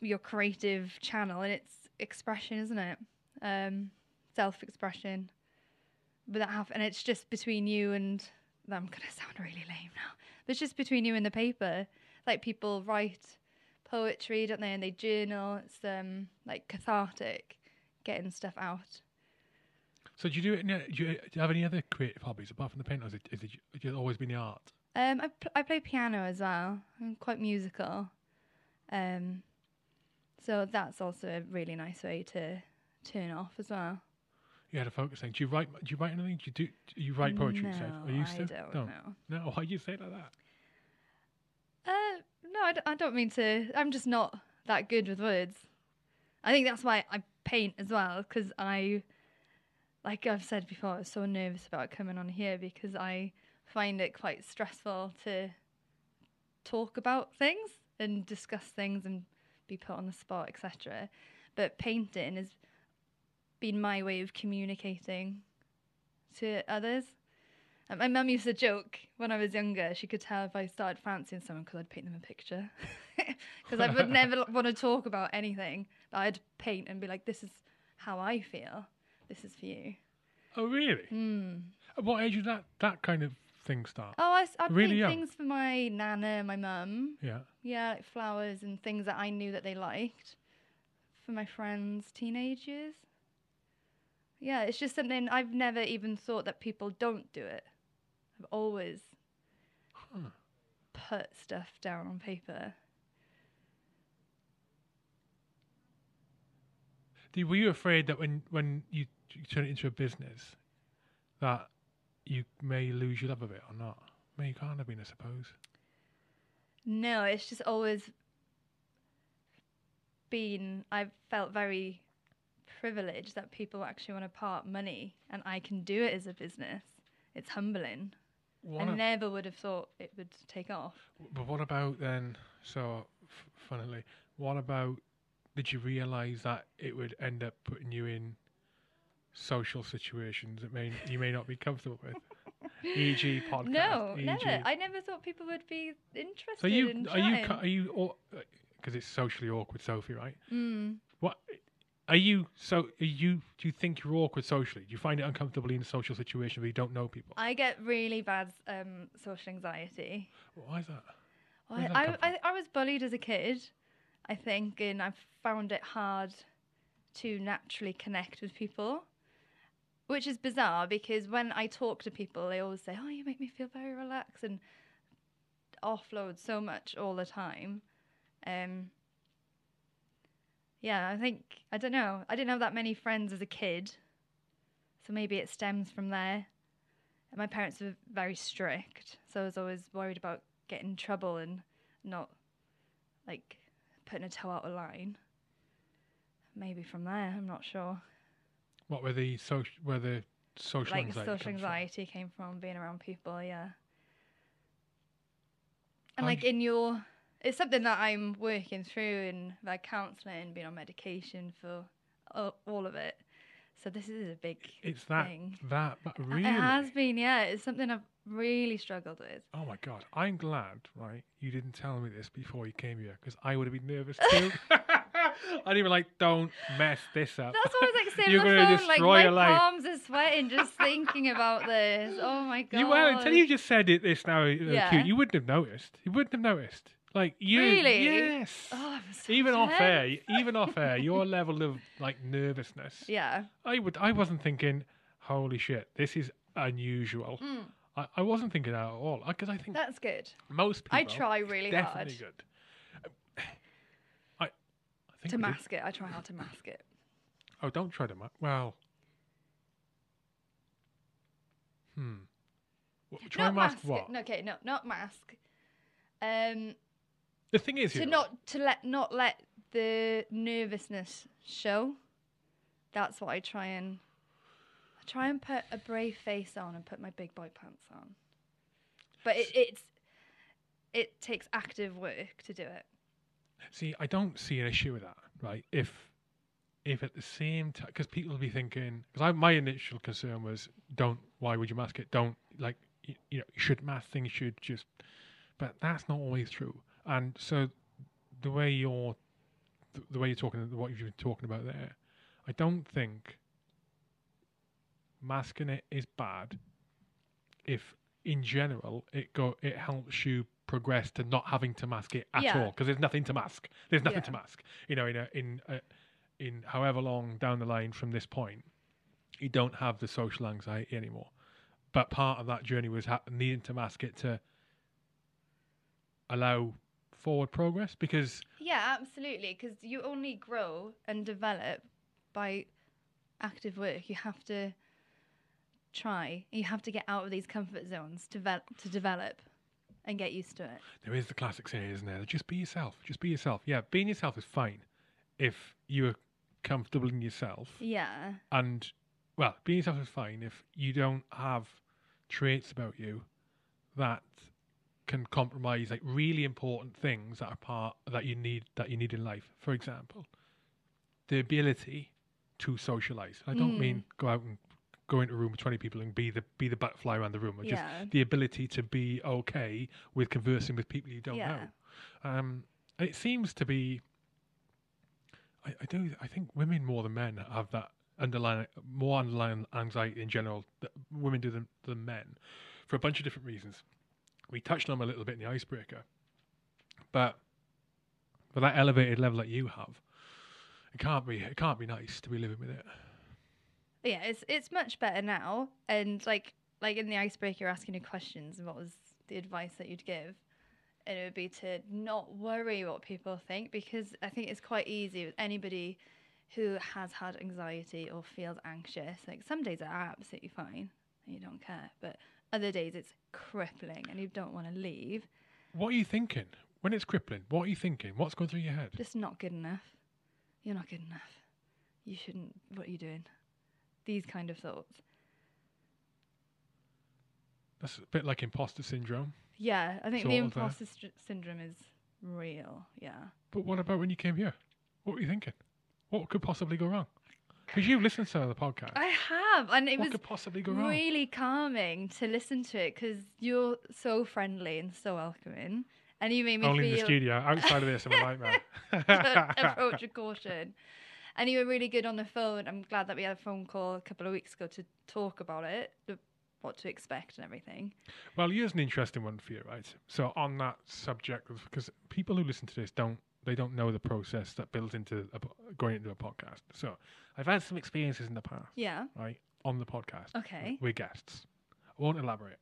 your creative channel and it's expression, isn't it? Um, Self expression. But that happen, and it's just between you and. I'm gonna sound really lame now, but it's just between you and the paper. Like people write poetry, don't they? And they journal. It's um like cathartic, getting stuff out. So do you do it? Do you, do you have any other creative hobbies apart from the paint? Or is it, is it, has it always been the art? Um, I pl- I play piano as well. I'm quite musical. Um, so that's also a really nice way to turn off as well. You had a focus thing. Do you write? Do you write anything? Do you do? do you write poetry? no? Or you used I don't no. know. No. Why do you say it like that? Uh, no, I, d- I don't mean to. I'm just not that good with words. I think that's why I paint as well, because I, like I've said before, I was so nervous about coming on here because I find it quite stressful to talk about things and discuss things and be put on the spot, etc. But painting has been my way of communicating to others. And my mum used to joke when I was younger. She could tell if I started fancying someone because I'd paint them a picture. Because I would never want to talk about anything. But I'd paint and be like, "This is how I feel. This is for you." Oh, really? Hmm. At what age did that that kind of thing start? Oh, I, I'd Really paint young? things for my nana, my mum. Yeah. Yeah, like flowers and things that I knew that they liked for my friends' teenage years. Yeah, it's just something I've never even thought that people don't do it. I've always Huh. put stuff down on paper. Do- Were you afraid that when when you, you turn it into a business, that you may lose your love of it or not? May you can't have been, I suppose. No, it's just always been. I've felt very privileged that people actually want to part money, and I can do it as a business. It's humbling. What I never would have thought it would take off. But what about then? So, f- funnily, what about? Did you realise that it would end up putting you in social situations that may you may not be comfortable with, e.g., podcast. No, e.g. never. I never thought people would be interested So you in are you are you because it's socially awkward, Sophie, right? Mm. What are you? So are you do you think you're awkward socially? Do you find it uncomfortable in a social situation where you don't know people? I get really bad um, social anxiety. Why is that? Well, I, that come I, I was bullied as a kid, I think, and I've found it hard to naturally connect with people, which is bizarre because when I talk to people, they always say, "Oh, you make me feel very relaxed," and offload so much all the time. Um, yeah, I think I don't know. I didn't have that many friends as a kid, so maybe it stems from there. And my parents were very strict, so I was always worried about getting in trouble and not like putting a toe out of line. Maybe from there, I'm not sure. What were the social where the social like anxiety? social comes from? anxiety came from being around people, yeah. And How like in your, it's something that I'm working through in like counselling, being on medication for all, all of it. So this is a big It's that thing. that, that It has been, yeah. It's something I've really struggled with. Oh my god! I'm glad, right? You didn't tell me this before you came here because I would have been nervous too. I'd even like, don't mess this up. That's what I was like saying You're on the gonna phone. Like destroy my your life. palms are sweating just thinking about this. Oh my god! You well until you just said it this now, uh, Yeah. cute. You wouldn't have noticed. You wouldn't have noticed. Like you, Really? yes. Oh, I'm so even off air, even off air, your level of like nervousness. Yeah. I would. I wasn't thinking, holy shit, this is unusual. Mm, I, I wasn't thinking that at all because I think that's good. most people. I try really definitely hard good. Think to mask it. I try hard to mask it. Oh, don't try to. mask. well, hmm. W- Try not and mask mask what? No, okay, no, not mask. Um, The thing is, to you know, not to let not let the nervousness show. That's what I try and I try and put a brave face on and put my big boy pants on. But it, it's it takes active work to do it. See, I don't see an issue with that, right? If if at the same time, because people will be thinking, because my initial concern was, don't. Why would you mask it? Don't like you, you know. You should mask things. Should just, but that's not always true. And so, the way you're, the, the way you're talking, what you've been talking about there, I don't think masking it is bad if in general it go it helps you progress to not having to mask it at Yeah. all because there's nothing to mask there's nothing Yeah. to mask you know in a, in a, in however long down the line from this point you don't have the social anxiety anymore but part of that journey was ha- needing to mask it to allow forward progress because Yeah, absolutely. Because you only grow and develop by active work. You have to try. You have to get out of these comfort zones to develop, to develop and get used to it. There is the classic saying, isn't there? Just be yourself. Just be yourself. Yeah, being yourself is fine if you're comfortable in yourself. Yeah. And, well, being yourself is fine if you don't have traits about you that can compromise like really important things that are part that you need that you need in life. For example, the ability to socialize. I don't Mm. mean go out and go into a room with twenty people and be the be the butterfly around the room. Or just Yeah. the ability to be okay with conversing with people you don't Yeah. know. Um, it seems to be. I, I do. I think women more than men have that underlying more underlying anxiety in general. That women do than, than men, for a bunch of different reasons. We touched on them a little bit in the icebreaker, but for that elevated level that you have, it can't be. It can't be nice to be living with it. Yeah, it's it's much better now. And like like in the icebreaker, you're asking you questions, and what was the advice that you'd give? And it would be to not worry what people think because I think it's quite easy with anybody who has had anxiety or feels anxious. Like some days are absolutely fine and you don't care, but other days it's crippling and you don't want to leave. What are you thinking when it's crippling? What are you thinking? What's going through your head? Just not good enough. You're not good enough. You shouldn't. What are you doing? These kind of thoughts. That's a bit like imposter syndrome. Yeah, I think the Sort of, uh, imposter st- syndrome is real. Yeah. But what about when you came here? What were you thinking? What could possibly go wrong? Because you've listened to the podcast. I have, and it what was could possibly go wrong? really calming to listen to it because you're so friendly and so welcoming, and you made me feel Only in the feel studio. Outside of this, I'm a nightmare. approach with caution. And you were really good on the phone. I'm glad that we had a phone call a couple of weeks ago to talk about it, what to expect and everything. well, here's an interesting one for you, right? So on that subject, because people who listen to this don't they don't know the process that builds into a, going into a podcast. So I've had some experiences in the past, Yeah. right, on the podcast. Okay. with guests. I won't elaborate.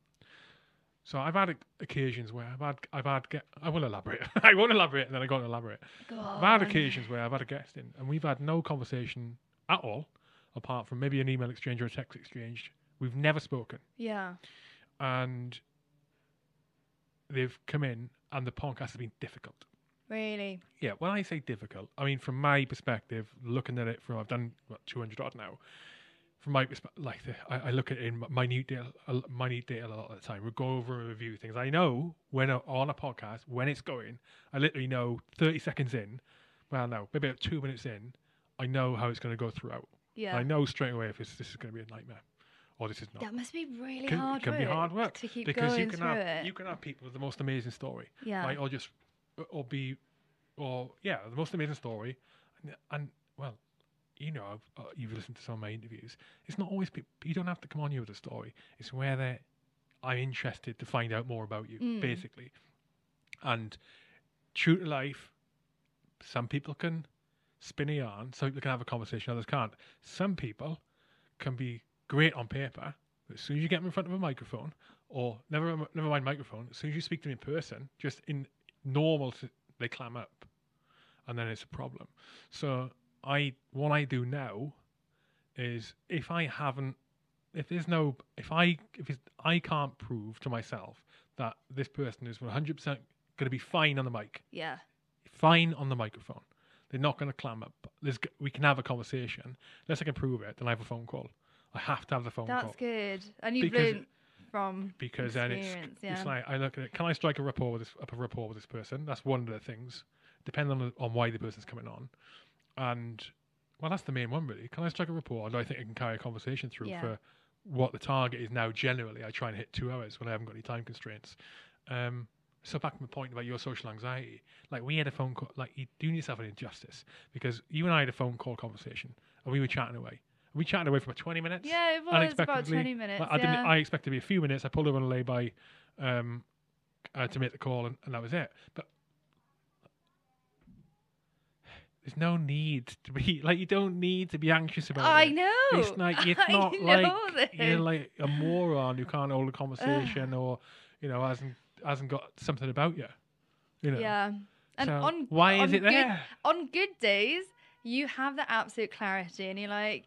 So I've had occasions where I've had I've had get I will elaborate. I won't elaborate and then I go on elaborate. Go I've had occasions where I've had a guest in and we've had no conversation at all, apart from maybe an email exchange or a text exchange. We've never spoken. Yeah. And they've come in and the podcast has been difficult. Really. Yeah, when I say difficult, I mean from my perspective, looking at it from I've done what two hundred odd now. From my perspective, like the, I, I look at it in minute detail, minute detail a lot of the time. We go over and review things. I know when I- on a podcast when it's going. I literally know thirty seconds in. Well, no, maybe about two minutes in. I know how it's going to go throughout. Yeah. I know straight away if it's, this is going to be a nightmare or this is not. That must be really can, hard It can work. be hard work to keep because going you can through have it. you can have people with the most amazing story yeah. Or just, or be, or yeah, the most amazing story, and, and well, you know, I've, uh, you've listened to some of my interviews. It's not always people. You don't have to come on here with a story. It's where they, I'm interested to find out more about you, Mm. basically. And true to life, some people can spin a yarn, some people can have a conversation, others can't. Some people can be great on paper, but as soon as you get them in front of a microphone, or never never mind microphone, as soon as you speak to them in person, just in normal, they clam up, and then it's a problem. So I what I do now is if I haven't, if there's no, if I if it's, I can't prove to myself that this person is 100 percent going to be fine on the mic, yeah. fine on the microphone. They're not going to clam up. There's, we can have a conversation. Unless I can prove it, then I have a phone call. I have to have the phone That's call That's good. And you've Because- learned from because then it's experience, it's like I look at it. Can I strike a rapport with this up a rapport with this person? That's one of the things. Depending on on why the person's coming on, and well, that's the main one really. Can I strike a rapport? And I think I can carry a conversation through Yeah. for what the target is now? Generally, I try and hit two hours when I haven't got any time constraints. Um, so back to my point about your social anxiety, like we had a phone call, like you're doing yourself an injustice because you and I had a phone call conversation and we were chatting away, We chatted away for about 20 minutes. Yeah, it was about unexpectedly. 20 minutes. Like, I didn't. yeah. I expected to be a few minutes. I pulled over on a lay-by um, uh, to make the call, and, and that was it. But there's no need to be like you don't need to be anxious about I it. know. It's like it's I not like you're like a moron who can't hold a conversation or you know hasn't hasn't got something about you. You know. Yeah. And So on why is on it good- there? on good days, you have the absolute clarity, and you're like,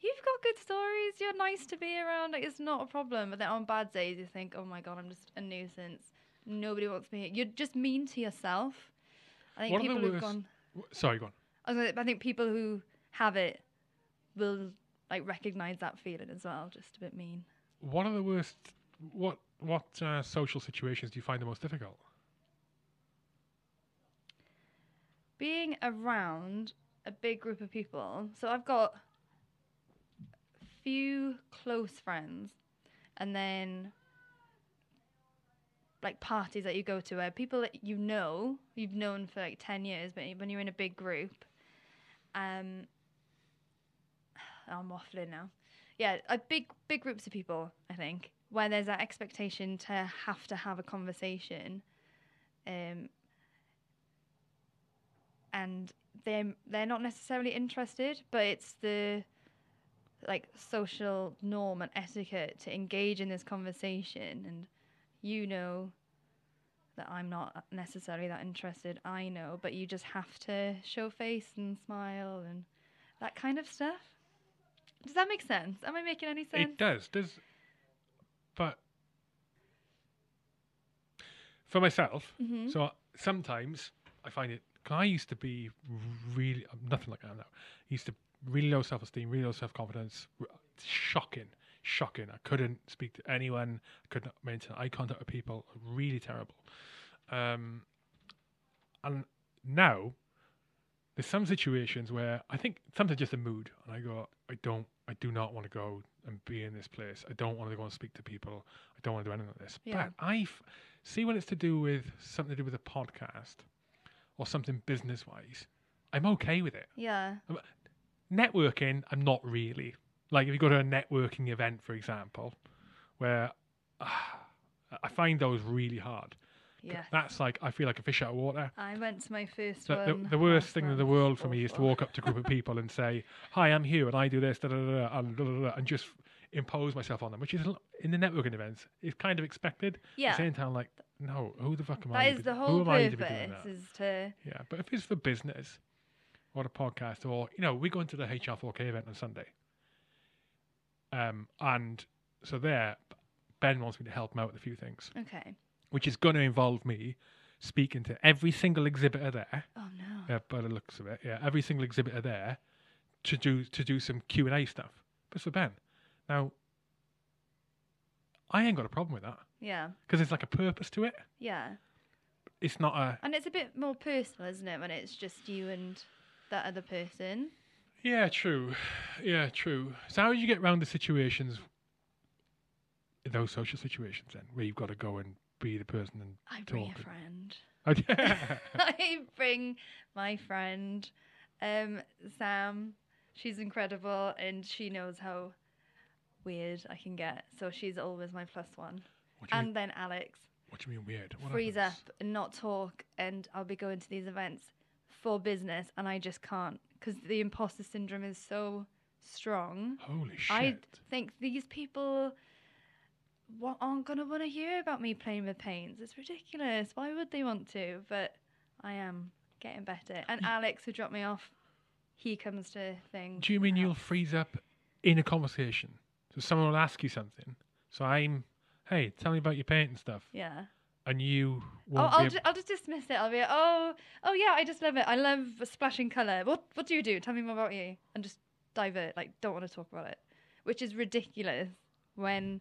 you've got good stories. You're nice to be around. Like it's not a problem. But then on bad days, you think, oh my god, I'm just a nuisance. Nobody wants me. You're just mean to yourself. I think What people who've gone. Sorry, go on. I, gonna, I think people who have it will like recognize that feeling as well. Just a bit mean. What are the worst? What what uh, social situations do you find the most difficult? being around a big group of people. So I've got few close friends, and then like parties that you go to where people that you know you've known for like 10 years but when you're in a big group um i'm waffling now. Yeah a big big groups of people i think where there's that expectation to have to have a conversation um and they're they're not necessarily interested, but it's the like social norm and etiquette to engage in this conversation and you know that I'm not necessarily that interested, I know, but you just have to show face and smile and that kind of stuff. Does that make sense? Am I making any sense? It does. Does but for myself, Mhm. so sometimes I find it. I used to be really I'm nothing like that now. I used to really low self esteem, really low self confidence. Shocking, shocking. I couldn't speak to anyone. I couldn't maintain eye contact with people. Really terrible. Um, and now there's some situations where I think sometimes just a mood, and I go, I don't, I do not want to go and be in this place. I don't want to go and speak to people. I don't want to do anything like this. Yeah. But I f- see when it's to do with something to do with a podcast or something business wise, I'm okay with it. Yeah. Networking, I'm not really. Like if you go to a networking event, for example, where ah, I find those really hard. Yeah. That's like I feel like a fish out of water. I went to my first So the, one. the worst thing in the world for me is to walk up to a group of people and say, "Hi, I'm Hugh, and I do this," da, da, da, and, da, da, da, and just impose myself on them, which is in the networking events is kind of expected. At Yeah. the same time, like, no, who the fuck am I? That to is be- the who whole am I be doing purpose that? is to Yeah, but if it's for business or a podcast, or you know, we go into the HR4K event on Sunday, um, and so there, Ben wants me to help him out with a few things, okay. which is going to involve me speaking to every single exhibitor there. Oh no. Yeah, by the looks of it, yeah, every single exhibitor there to do to do some Q and A stuff. But for Ben. Now, I ain't got a problem with that Yeah. because there's like a purpose to it. Yeah. It's not a And it's a bit more personal, isn't it, when it's just you and that other person? Yeah, true, yeah, true. So how do you get around the situations, those social situations, then where you've got to go and be the person and I bring talk? a friend. and- I bring my friend, um, Sam. She's incredible and she knows how weird I can get. So she's always my plus one. you mean, And then Alex. what do you mean weird? What freeze happens? up and not talk and I'll be going to these events for business and I just can't because the imposter syndrome is so strong. Holy shit! I think these people wa- aren't going to want to hear about me playing with paints. It's ridiculous. Why would they want to? But I am getting better. And Alex, who dropped me off, he comes to things. Do you mean you'll freeze up in a conversation? So someone will ask you something. So I'm, hey, tell me about your painting stuff, Yeah. And you Oh, I'll, be. ju- I'll just dismiss it. I'll be, like, oh, oh yeah, I just love it. I love splashing colour. What, what do you do? Tell me more about you. And just divert. Like, don't want to talk about it, which is ridiculous when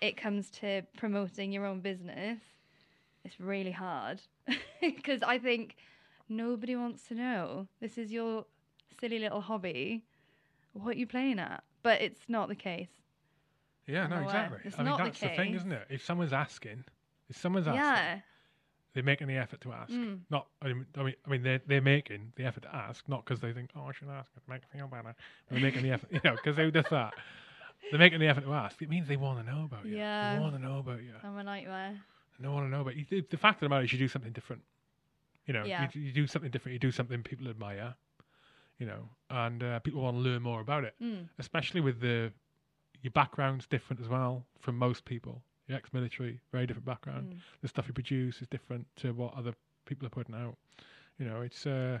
it comes to promoting your own business. It's really hard because I think nobody wants to know. This is your silly little hobby. What are you playing at? But it's not the case. yeah, no, uh, exactly. It's I mean, not the that's the, thing, isn't it? If someone's asking, if someone's asking, Yeah. they're making the effort to ask. Mm. Not, I mean, I mean, they're they're making the effort to ask, not because they think, oh, I should ask, it make me feel better. They're making the effort, you know, because who does that? They're making the effort to ask. It means they want to know about you. Yeah. They want to know about you. I'm a nightmare. They want to know about you. The, the fact of the matter is, you do something different. You know, Yeah. you, you do something different. You do something people admire. You know, and uh, people want to learn more about it Mm. especially with the your background's different as well from most people. Your ex-military, very different background. Mm. The stuff you produce is different to what other people are putting out. You know, it's uh,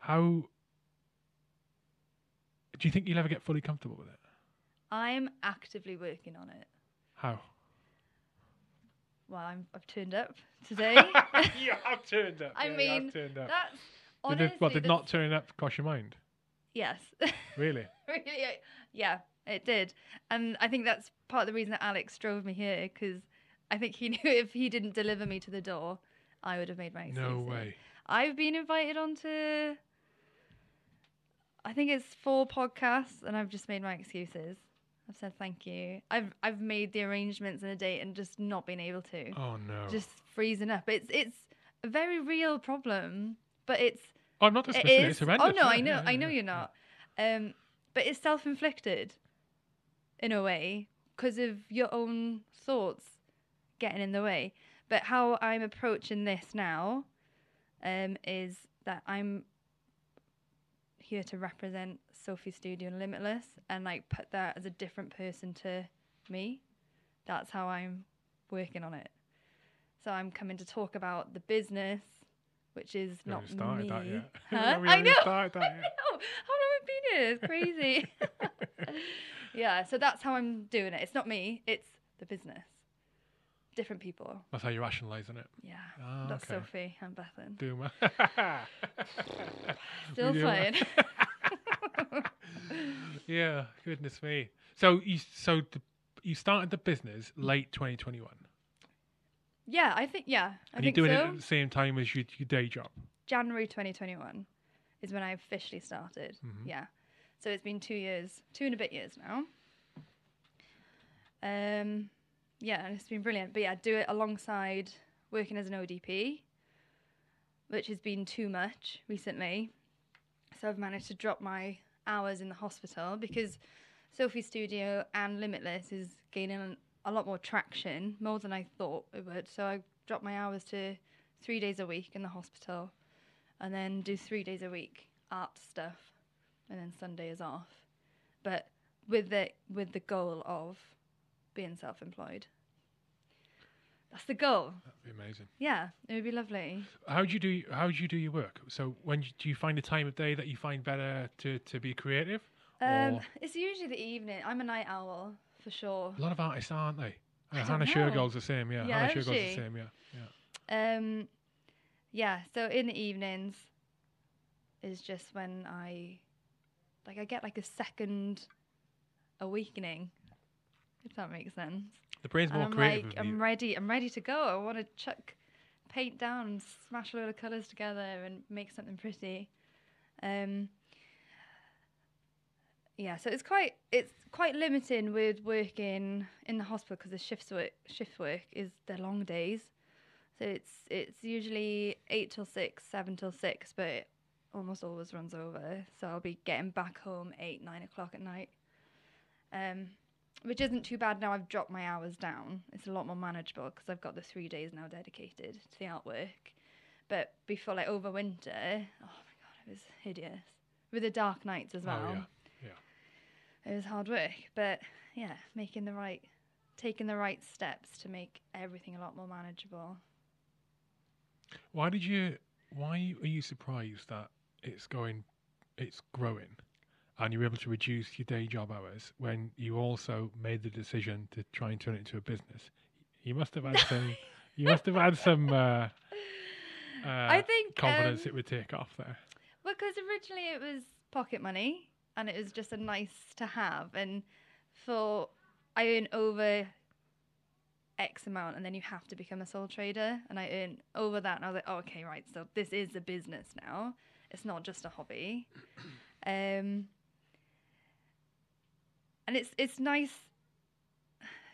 how do you think you'll ever get fully comfortable with it? I'm actively working on it. How? Well, I'm, I've turned up today. you have turned up. I yeah, mean, have turned up. That's Did honestly. what did not turning up cross your mind? Yes. Really? really, yeah, it did, and I think that's part of the reason that Alex drove me here because I think he knew if he didn't deliver me to the door, I would have made my excuses. No way. I've been invited onto. I think it's four podcasts, and I've just made my excuses. I've said thank you. I've I've made the arrangements and a date, and just not been able to. Oh no. Just freezing up. It's it's a very real problem, but it's oh, I'm not dismissing it. is. It's horrendous. Oh no, yeah, I know, yeah, I know you're not. Um, but it's self-inflicted, in a way, because of your own thoughts getting in the way. But how I'm approaching this now, um, is that I'm here to represent Sophie Studio and Limbitless, and like put that as a different person to me. That's how I'm working on it. So I'm coming to talk about the business, which is We not haven't started me. that yet. Huh? I haven't know. started that I yet. know. How long have I been here? It's crazy. yeah, so that's how I'm doing it. It's not me, it's the business. Different people. That's how you're rationalising it. Yeah. Ah, that's okay. Sophie and Bethan. Doing well. Still playing. yeah, goodness me. So you so the, you started the business late 2021, yeah, I think yeah. I and you're doing so. it at the same time as your, your day job. January 2021 is when I officially started. Mhm. Yeah. So it's been two years, two and a bit years now. Um, yeah, and it's been brilliant. But yeah, do it alongside working as an ODP, which has been too much recently. So I've managed to drop my hours in the hospital because Sophie Studio and Limbitless is gaining a lot more traction, more than I thought it would. So I dropped my hours to three days a week in the hospital and then do three days a week art stuff and then Sunday is off. But with the with the goal of being self employed. That's the goal. That'd be amazing. Yeah, it would be lovely. How do you do how do you do your work? So when do you find a time of day that you find better to, to be creative? Um, it's usually the evening. I'm a night owl for sure. A lot of artists aren't they? Uh, Hannah. Shergold's the same, yeah. Yeah, Hannah Shergold's the same, yeah. yeah. Um, yeah. So in the evenings is just when I, like, I get like a second awakening, if that makes sense. The brain's And more I'm creative. like. I'm ready. I'm ready to go. I want to chuck paint down, and smash a load of colours together, and make something pretty. Um, yeah, so it's quite it's quite limiting with working in the hospital because the shifts work shift work is the long days. So it's it's usually eight till six, seven till six, but it almost always runs over. So I'll be getting back home eight, nine o'clock at night. Um, which isn't too bad now I've dropped my hours down. It's a lot more manageable because I've got the three days now dedicated to the artwork. But before, like over winter, oh my god, it was hideous with the dark nights as well. Oh, yeah. It was hard work, but yeah, making the right, taking the right steps to make everything a lot more manageable. Why did you? Why are you surprised that it's going, it's growing, and you're able to reduce your day job hours when you also made the decision to try and turn it into a business? You must have had some. You must have had some uh, uh, I think confidence um, it would take off there. Because originally it was pocket money and it was just a nice to have. And for I earn over X amount and then you have to become a sole trader. And I earn over that. And I was like, oh, okay, right. So this is a business now. It's not just a hobby. Um, and it's it's nice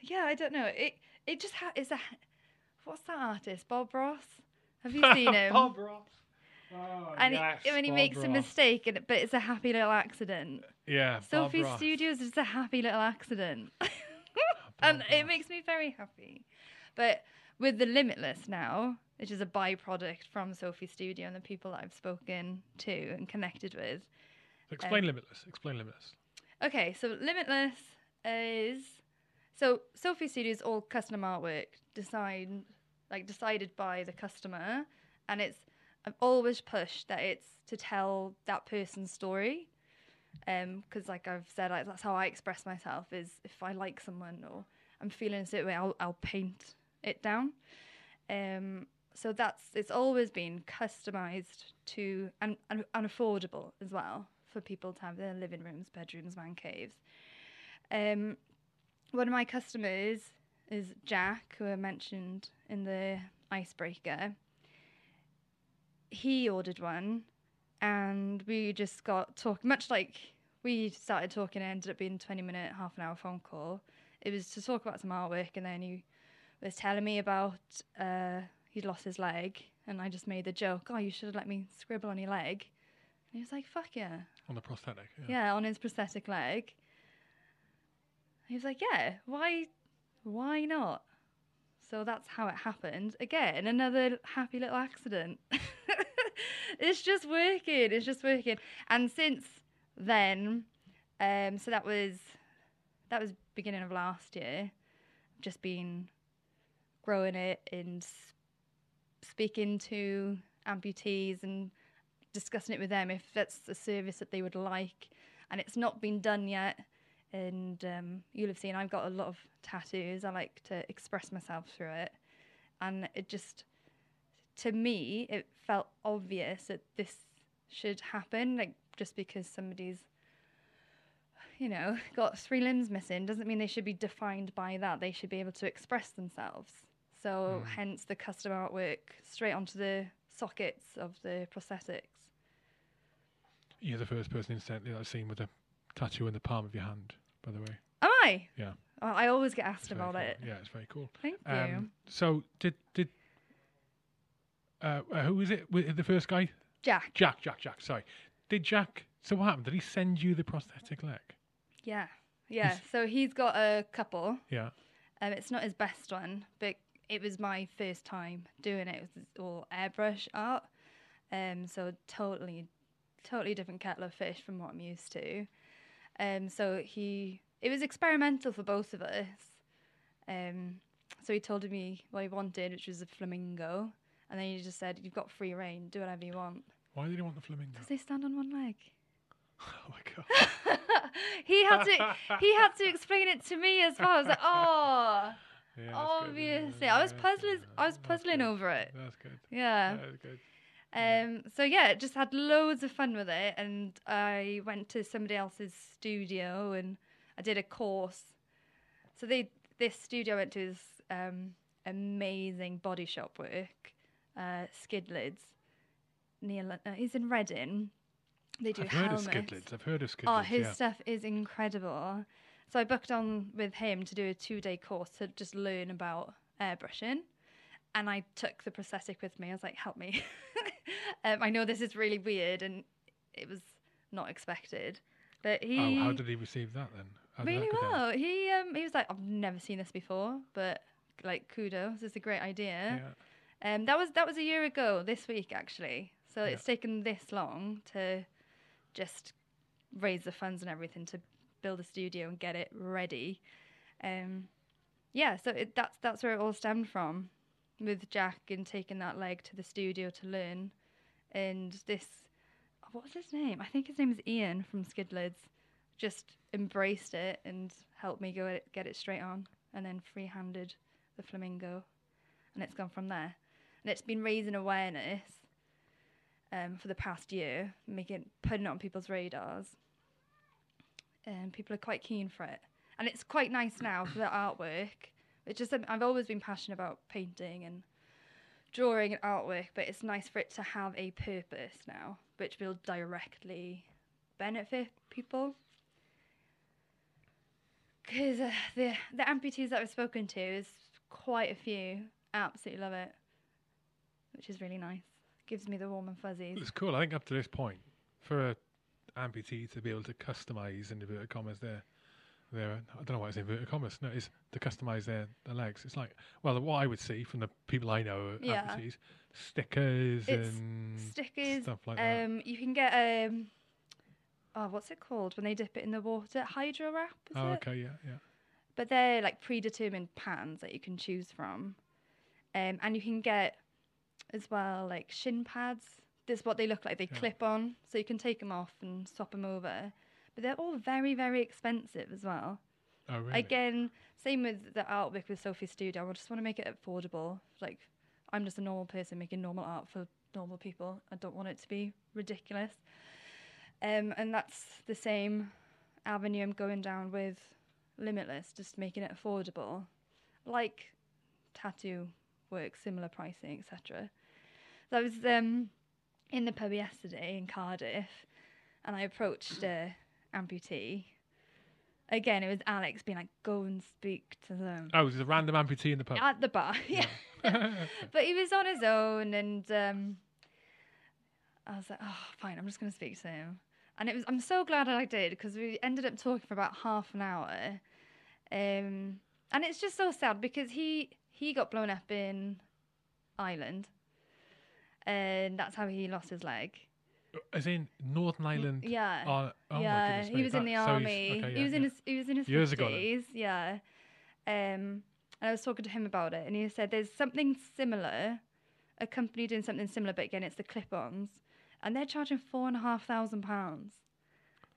yeah, I don't know. It it just ha- is a what's that artist? Bob Ross. Have you seen him? Bob Ross. Oh, and yes, he, when he Bob makes a mistake, and, but it's a happy little accident. Yeah, Bob Sophie Ross. Studios is a happy little accident. And it makes me very happy. But with the Limbitless now, which is a byproduct from Sophie Studio and the people that I've spoken to and connected with. Explain um, Limbitless. Explain Limbitless. Okay, so Limbitless is so Sophie Studio is all custom artwork designed like decided by the customer and it's I've always pushed that it's to tell that person's story. Um, because like I've said, like, that's how I express myself. Is if I like someone or I'm feeling a certain way, I'll I'll paint it down. Um, so that's it's always been customized to and, and and affordable as well for people to have their living rooms, bedrooms, man caves. Um, one of my customers is Jack, who I mentioned in the icebreaker. He ordered one, and we just got talking. Much like we started talking, it ended up being a twenty minute, half an hour phone call. It was to talk about some artwork, and then he was telling me about uh, he'd lost his leg, and I just made the joke, "Oh, you should have let me scribble on your leg." And he was like, "Fuck yeah." On the prosthetic. Yeah. yeah, on his prosthetic leg. He was like, "Yeah, why, why not?" So that's how it happened. Again, another happy little accident. it's just working. It's just working. And since then, um, so that was that was beginning of last year. I've just been growing it and speaking to amputees and discussing it with them if that's a service that they would like. And it's not been done yet. And um, you'll have seen I've got a lot of tattoos. I like to express myself through it. And it just, to me, it felt obvious that this should happen. Like, just because somebody's, you know, got three limbs missing doesn't mean they should be defined by that. They should be able to express themselves. So, Mm. hence the custom artwork straight onto the sockets of the prosthetics. You're the first person instantly that I've seen with a tattoo in the palm of your hand, by the way. Am I? Yeah. I always get asked It's about cool. it. Yeah, it's very cool. Thank you. Um, so did did uh, who was it? The first guy, Jack. Jack. Jack. Jack. Sorry. Did Jack? So what happened? Did he send you the prosthetic leg? Yeah. Yeah. He's- So he's got a couple. Yeah. Um, it's not his best one, but it was my first time doing it. It was all airbrush art. Um, so totally, totally different kettle of fish from what I'm used to. Um, so he, it was experimental for both of us. Um, so he told me what he wanted, which was a flamingo, and then he just said, "You've got free reign. Do whatever you want." Why did he want the flamingo? Because they stand on one leg. Oh my god. he had to he had to explain it to me as well. I was like, oh, Yeah, obviously. Yeah, I was puzzling. I was puzzling over it. That's good. Yeah. That's good. Um. So yeah, just had loads of fun with it, and I went to somebody else's studio and I did a course. So they this studio I went to is um amazing body shop work, uh, skid lids. Near, uh, he's in Reading. They do I've heard helmets. of skidlids. I've heard of skidlids. Oh, his yeah. stuff is incredible. So I booked on with him to do a two day course to just learn about airbrushing. And I took the prosthetic with me. I was like, help me. um, I know this is really weird and it was not expected. But he Oh, how did he receive that then? How really that go down? well. He um he was like, I've never seen this before, but like kudos, it's a great idea. Yeah. Um, that was that was a year ago this week actually. So Yeah. it's taken this long to just raise the funds and everything to build a studio and get it ready. Um, yeah, so it, that's that's where it all stemmed from, with Jack and taking that leg to the studio to learn, and this what was his name? I think his name is Ian from Skidlids. Just embraced it and helped me go it, get it straight on, and then free-handed the flamingo, and it's gone from there and it's been raising awareness um, for the past year, making putting it on people's radars, and people are quite keen for it. And it's quite nice now for the artwork. It's just I've always been passionate about painting and drawing and artwork, but it's nice for it to have a purpose now, which will directly benefit people. Because uh, the the amputees that I've spoken to is quite a few. Absolutely love it, which is really nice. Gives me the warm and fuzzies. It's cool. I think up to this point, for a amputee to be able to customize in inverted commas their their I don't know why it's inverted commas. No, it's to customize their, their legs. It's like well, what I would see from the people I know are Yeah. amputees, stickers It's and Stickers. stuff like that. Um, you can get um, oh, what's it called when they dip it in the water? Hydro wrap. Is Oh, it? okay, yeah, yeah. But they're like predetermined patterns that you can choose from, um, and you can get as well like shin pads. This is what they look like. They Yeah. clip on, so you can take them off and swap them over. But they're all very, very expensive as well. Oh, really? Again, same with the artwork with Sophie Studio. I just want to make it affordable. Like, I'm just a normal person making normal art for normal people. I don't want it to be ridiculous. Um, and that's the same avenue I'm going down with Limbitless, just making it affordable. Like tattoo work, similar pricing, etc. So I was um, in the pub yesterday in Cardiff, and I approached a amputee. Again, it was Alex being like, "Go and speak to them." oh, there's a random amputee in the pub. at the bar. Yeah. but he was on his own, and um, I was like, oh, fine, I'm just going to speak to him. And it was, I'm so glad I did because we ended up talking for about half an hour. Um, and it's just so sad because he he got blown up in Ireland, and that's how he lost his leg. As in Northern Ireland. Yeah. Oh, oh yeah, goodness he was in the so army. he yeah, was in his he was in his Years ago then. Yeah. Um, and I was talking to him about it, and he said there's something similar, a company doing something similar, but again it's the clip-ons, and they're charging four and a half thousand pounds.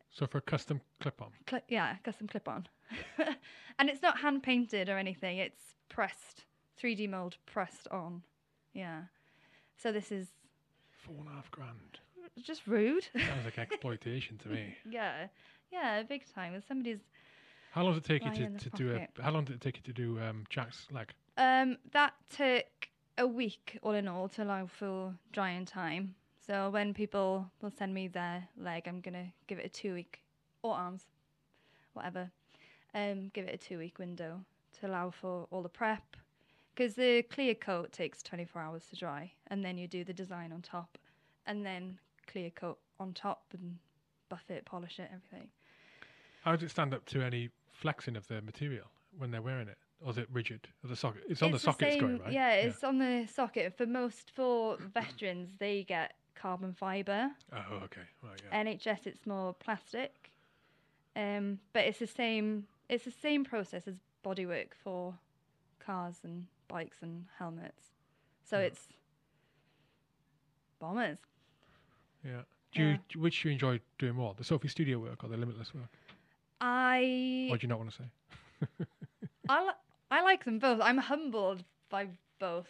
So for a custom clip-on. Cli- yeah, custom clip-on, and it's not hand painted or anything. It's pressed, 3D mold pressed on. Yeah. So this is Four and a half grand. just rude. Sounds like exploitation to me. yeah. Yeah, big time. If somebody's How long did it take you to, to do a? How long did it take you to do um, Jack's leg? Um, that took a week all in all to allow for drying time. So when people will send me their leg, I'm gonna give it a two week or arms, whatever. Um, give it a two week window to allow for all the prep, because the clear coat takes 24 hours to dry, and then you do the design on top, and then clear coat on top and buff it, polish it, everything. How does it stand up to any flexing of the material when they're wearing it? Or is it rigid? Or the socket? It's on the socket it's going, right? Yeah, it's on the socket. For most, for veterans, they get carbon fibre. Oh, okay. Right, yeah. NHS, it's more plastic. Um, but it's the same. It's the same process as bodywork for cars and bikes and helmets. So Yeah. it's bombers. yeah. Do yeah. do- which do you enjoy doing more, the Sophie Studio work or the Limbitless work? I Or do you not want to say? I, li- I like them both. I'm humbled by both.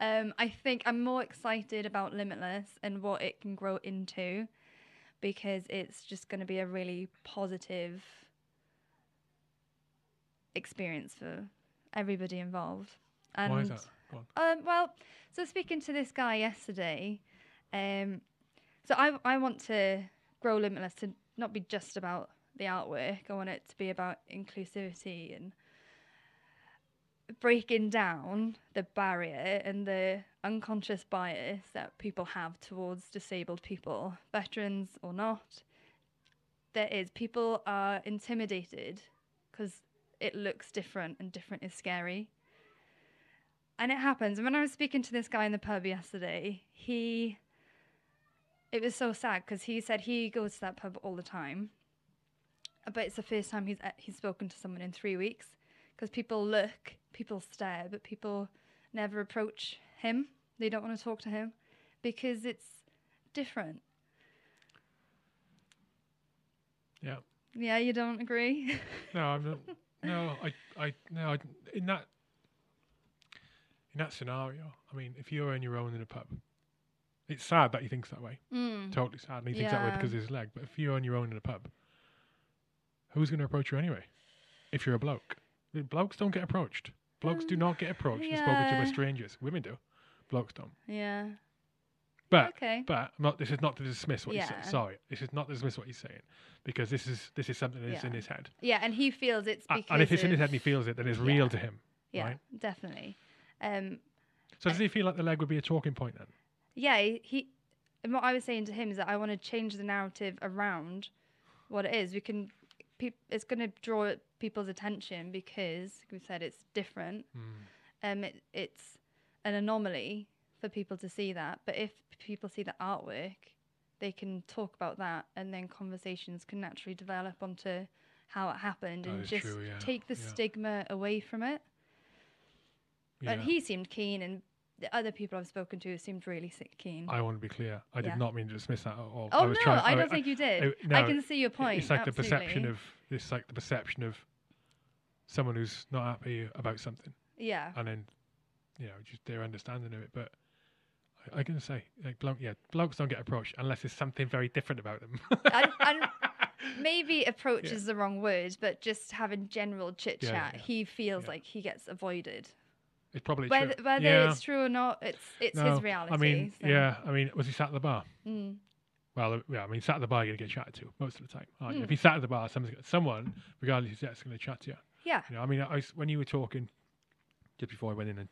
Um, I think I'm more excited about Limbitless and what it can grow into because it's just going to be a really positive experience for everybody involved. And Why is that? Go on. um, well, so speaking to this guy yesterday, um, so I I want to grow Limbitless to not be just about the artwork. I want it to be about inclusivity and breaking down the barrier and the unconscious bias that people have towards disabled people, veterans or not. There is people are intimidated because it looks different and different is scary. And it happens. And when I was speaking to this guy in the pub yesterday, he. It was so sad because he said he goes to that pub all the time, but it's the first time he's he's spoken to someone in three weeks because people look, people stare, but people never approach him. They don't want to talk to him because it's different. Yeah. Yeah, you don't agree? No, I'm not. No, I, I, no, I, in that, in that scenario, I mean, if you're on your own in a pub, it's sad that he thinks that way. mm. Totally sad, and he thinks that way because of his leg. But if you're on your own in a pub, who's going to approach you anyway? If you're a bloke, The blokes don't get approached. Blokes do Um, not get approached and spoken to by strangers. Women do. Blokes don't. Yeah. But Okay. but not. This is not to dismiss what he's Yeah. saying. Sorry, this is not to dismiss what he's saying because this is this is something that's in his head. Yeah, and he feels it's because and if it's in his head and he feels it, then it's Yeah. real to him. yeah, right? definitely. Um, So does he feel like the leg would be a talking point then? yeah, he-. And what I was saying to him is that I want to change the narrative around what it is. We can, peop, it's going to draw people's attention because we said it's different. Um, it, it's an anomaly for people to see that. But if people see the artwork, they can talk about that, and then conversations can naturally develop onto how it happened, That and just true, yeah, take the yeah. stigma away from it. Yeah. But he seemed keen, and the other people I've spoken to seemed really keen. I want to be clear. I Yeah. did not mean to dismiss that at all. oh I was no, trying, I don't think you did. I no, can see your point. It's like the perception of it's like the perception of someone who's not happy about something, yeah, and then you know just their understanding of it. But I, I can say like bloke, yeah, blokes don't get approached unless there's something very different about them. and, and maybe approach Yeah. is the wrong word, but just having general chit Yeah, chat, yeah, he feels yeah. like he gets avoided. It's probably Whether, true. whether yeah. it's true or not, it's it's No, his reality. I mean, so- yeah. I mean, was he sat at the bar? Mm. Well, yeah. I mean, sat at the bar, you're gonna get chatted to most of the time. you? Hmm. If he sat at the bar, someone's, someone, regardless of sex, is going to chat to you. Yeah. You know, I mean, I, was- when you were talking just before I went in and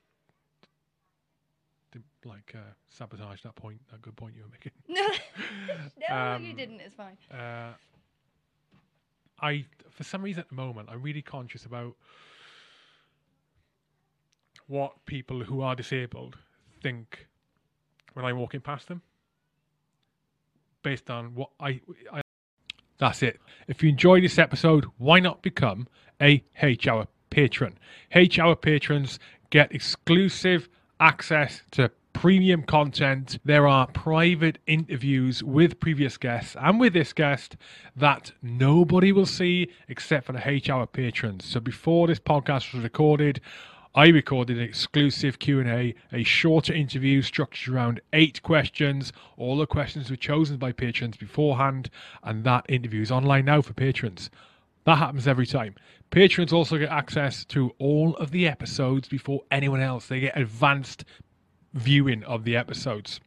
like uh, sabotage that point, that good point you were making. no, you Um, didn't. It's fine. Uh, I, for some reason, at the moment, I'm really conscious about what people who are disabled think when I'm walking past them, based on what I. I that's it. If you enjoyed this episode, why not become a H Hour patron? H Hour patrons get exclusive access to premium content. There are private interviews with previous guests and with this guest that nobody will see except for the H Hour patrons. So before this podcast was recorded, I recorded an exclusive Q&A, a shorter interview structured around eight questions. All the questions were chosen by patrons beforehand, and that interview is online now for patrons. That happens every time. Patrons also get access to all of the episodes before anyone else. They get advanced viewing of the episodes.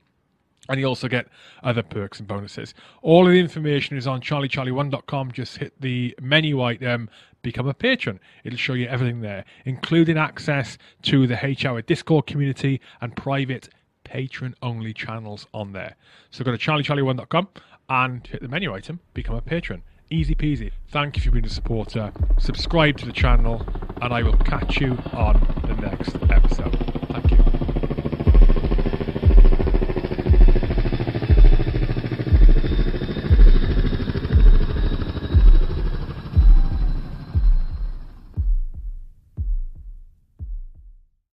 And you also get other perks and bonuses. All of the information is on charliecharlie1.com. Just hit the menu item, become a patron. It'll show you everything there, including access to the H Hour Discord community and private patron only channels on there. So go to charliecharlie1.com and hit the menu item, become a patron. Easy peasy. Thank you for being a supporter. Subscribe to the channel, and I will catch you on the next episode.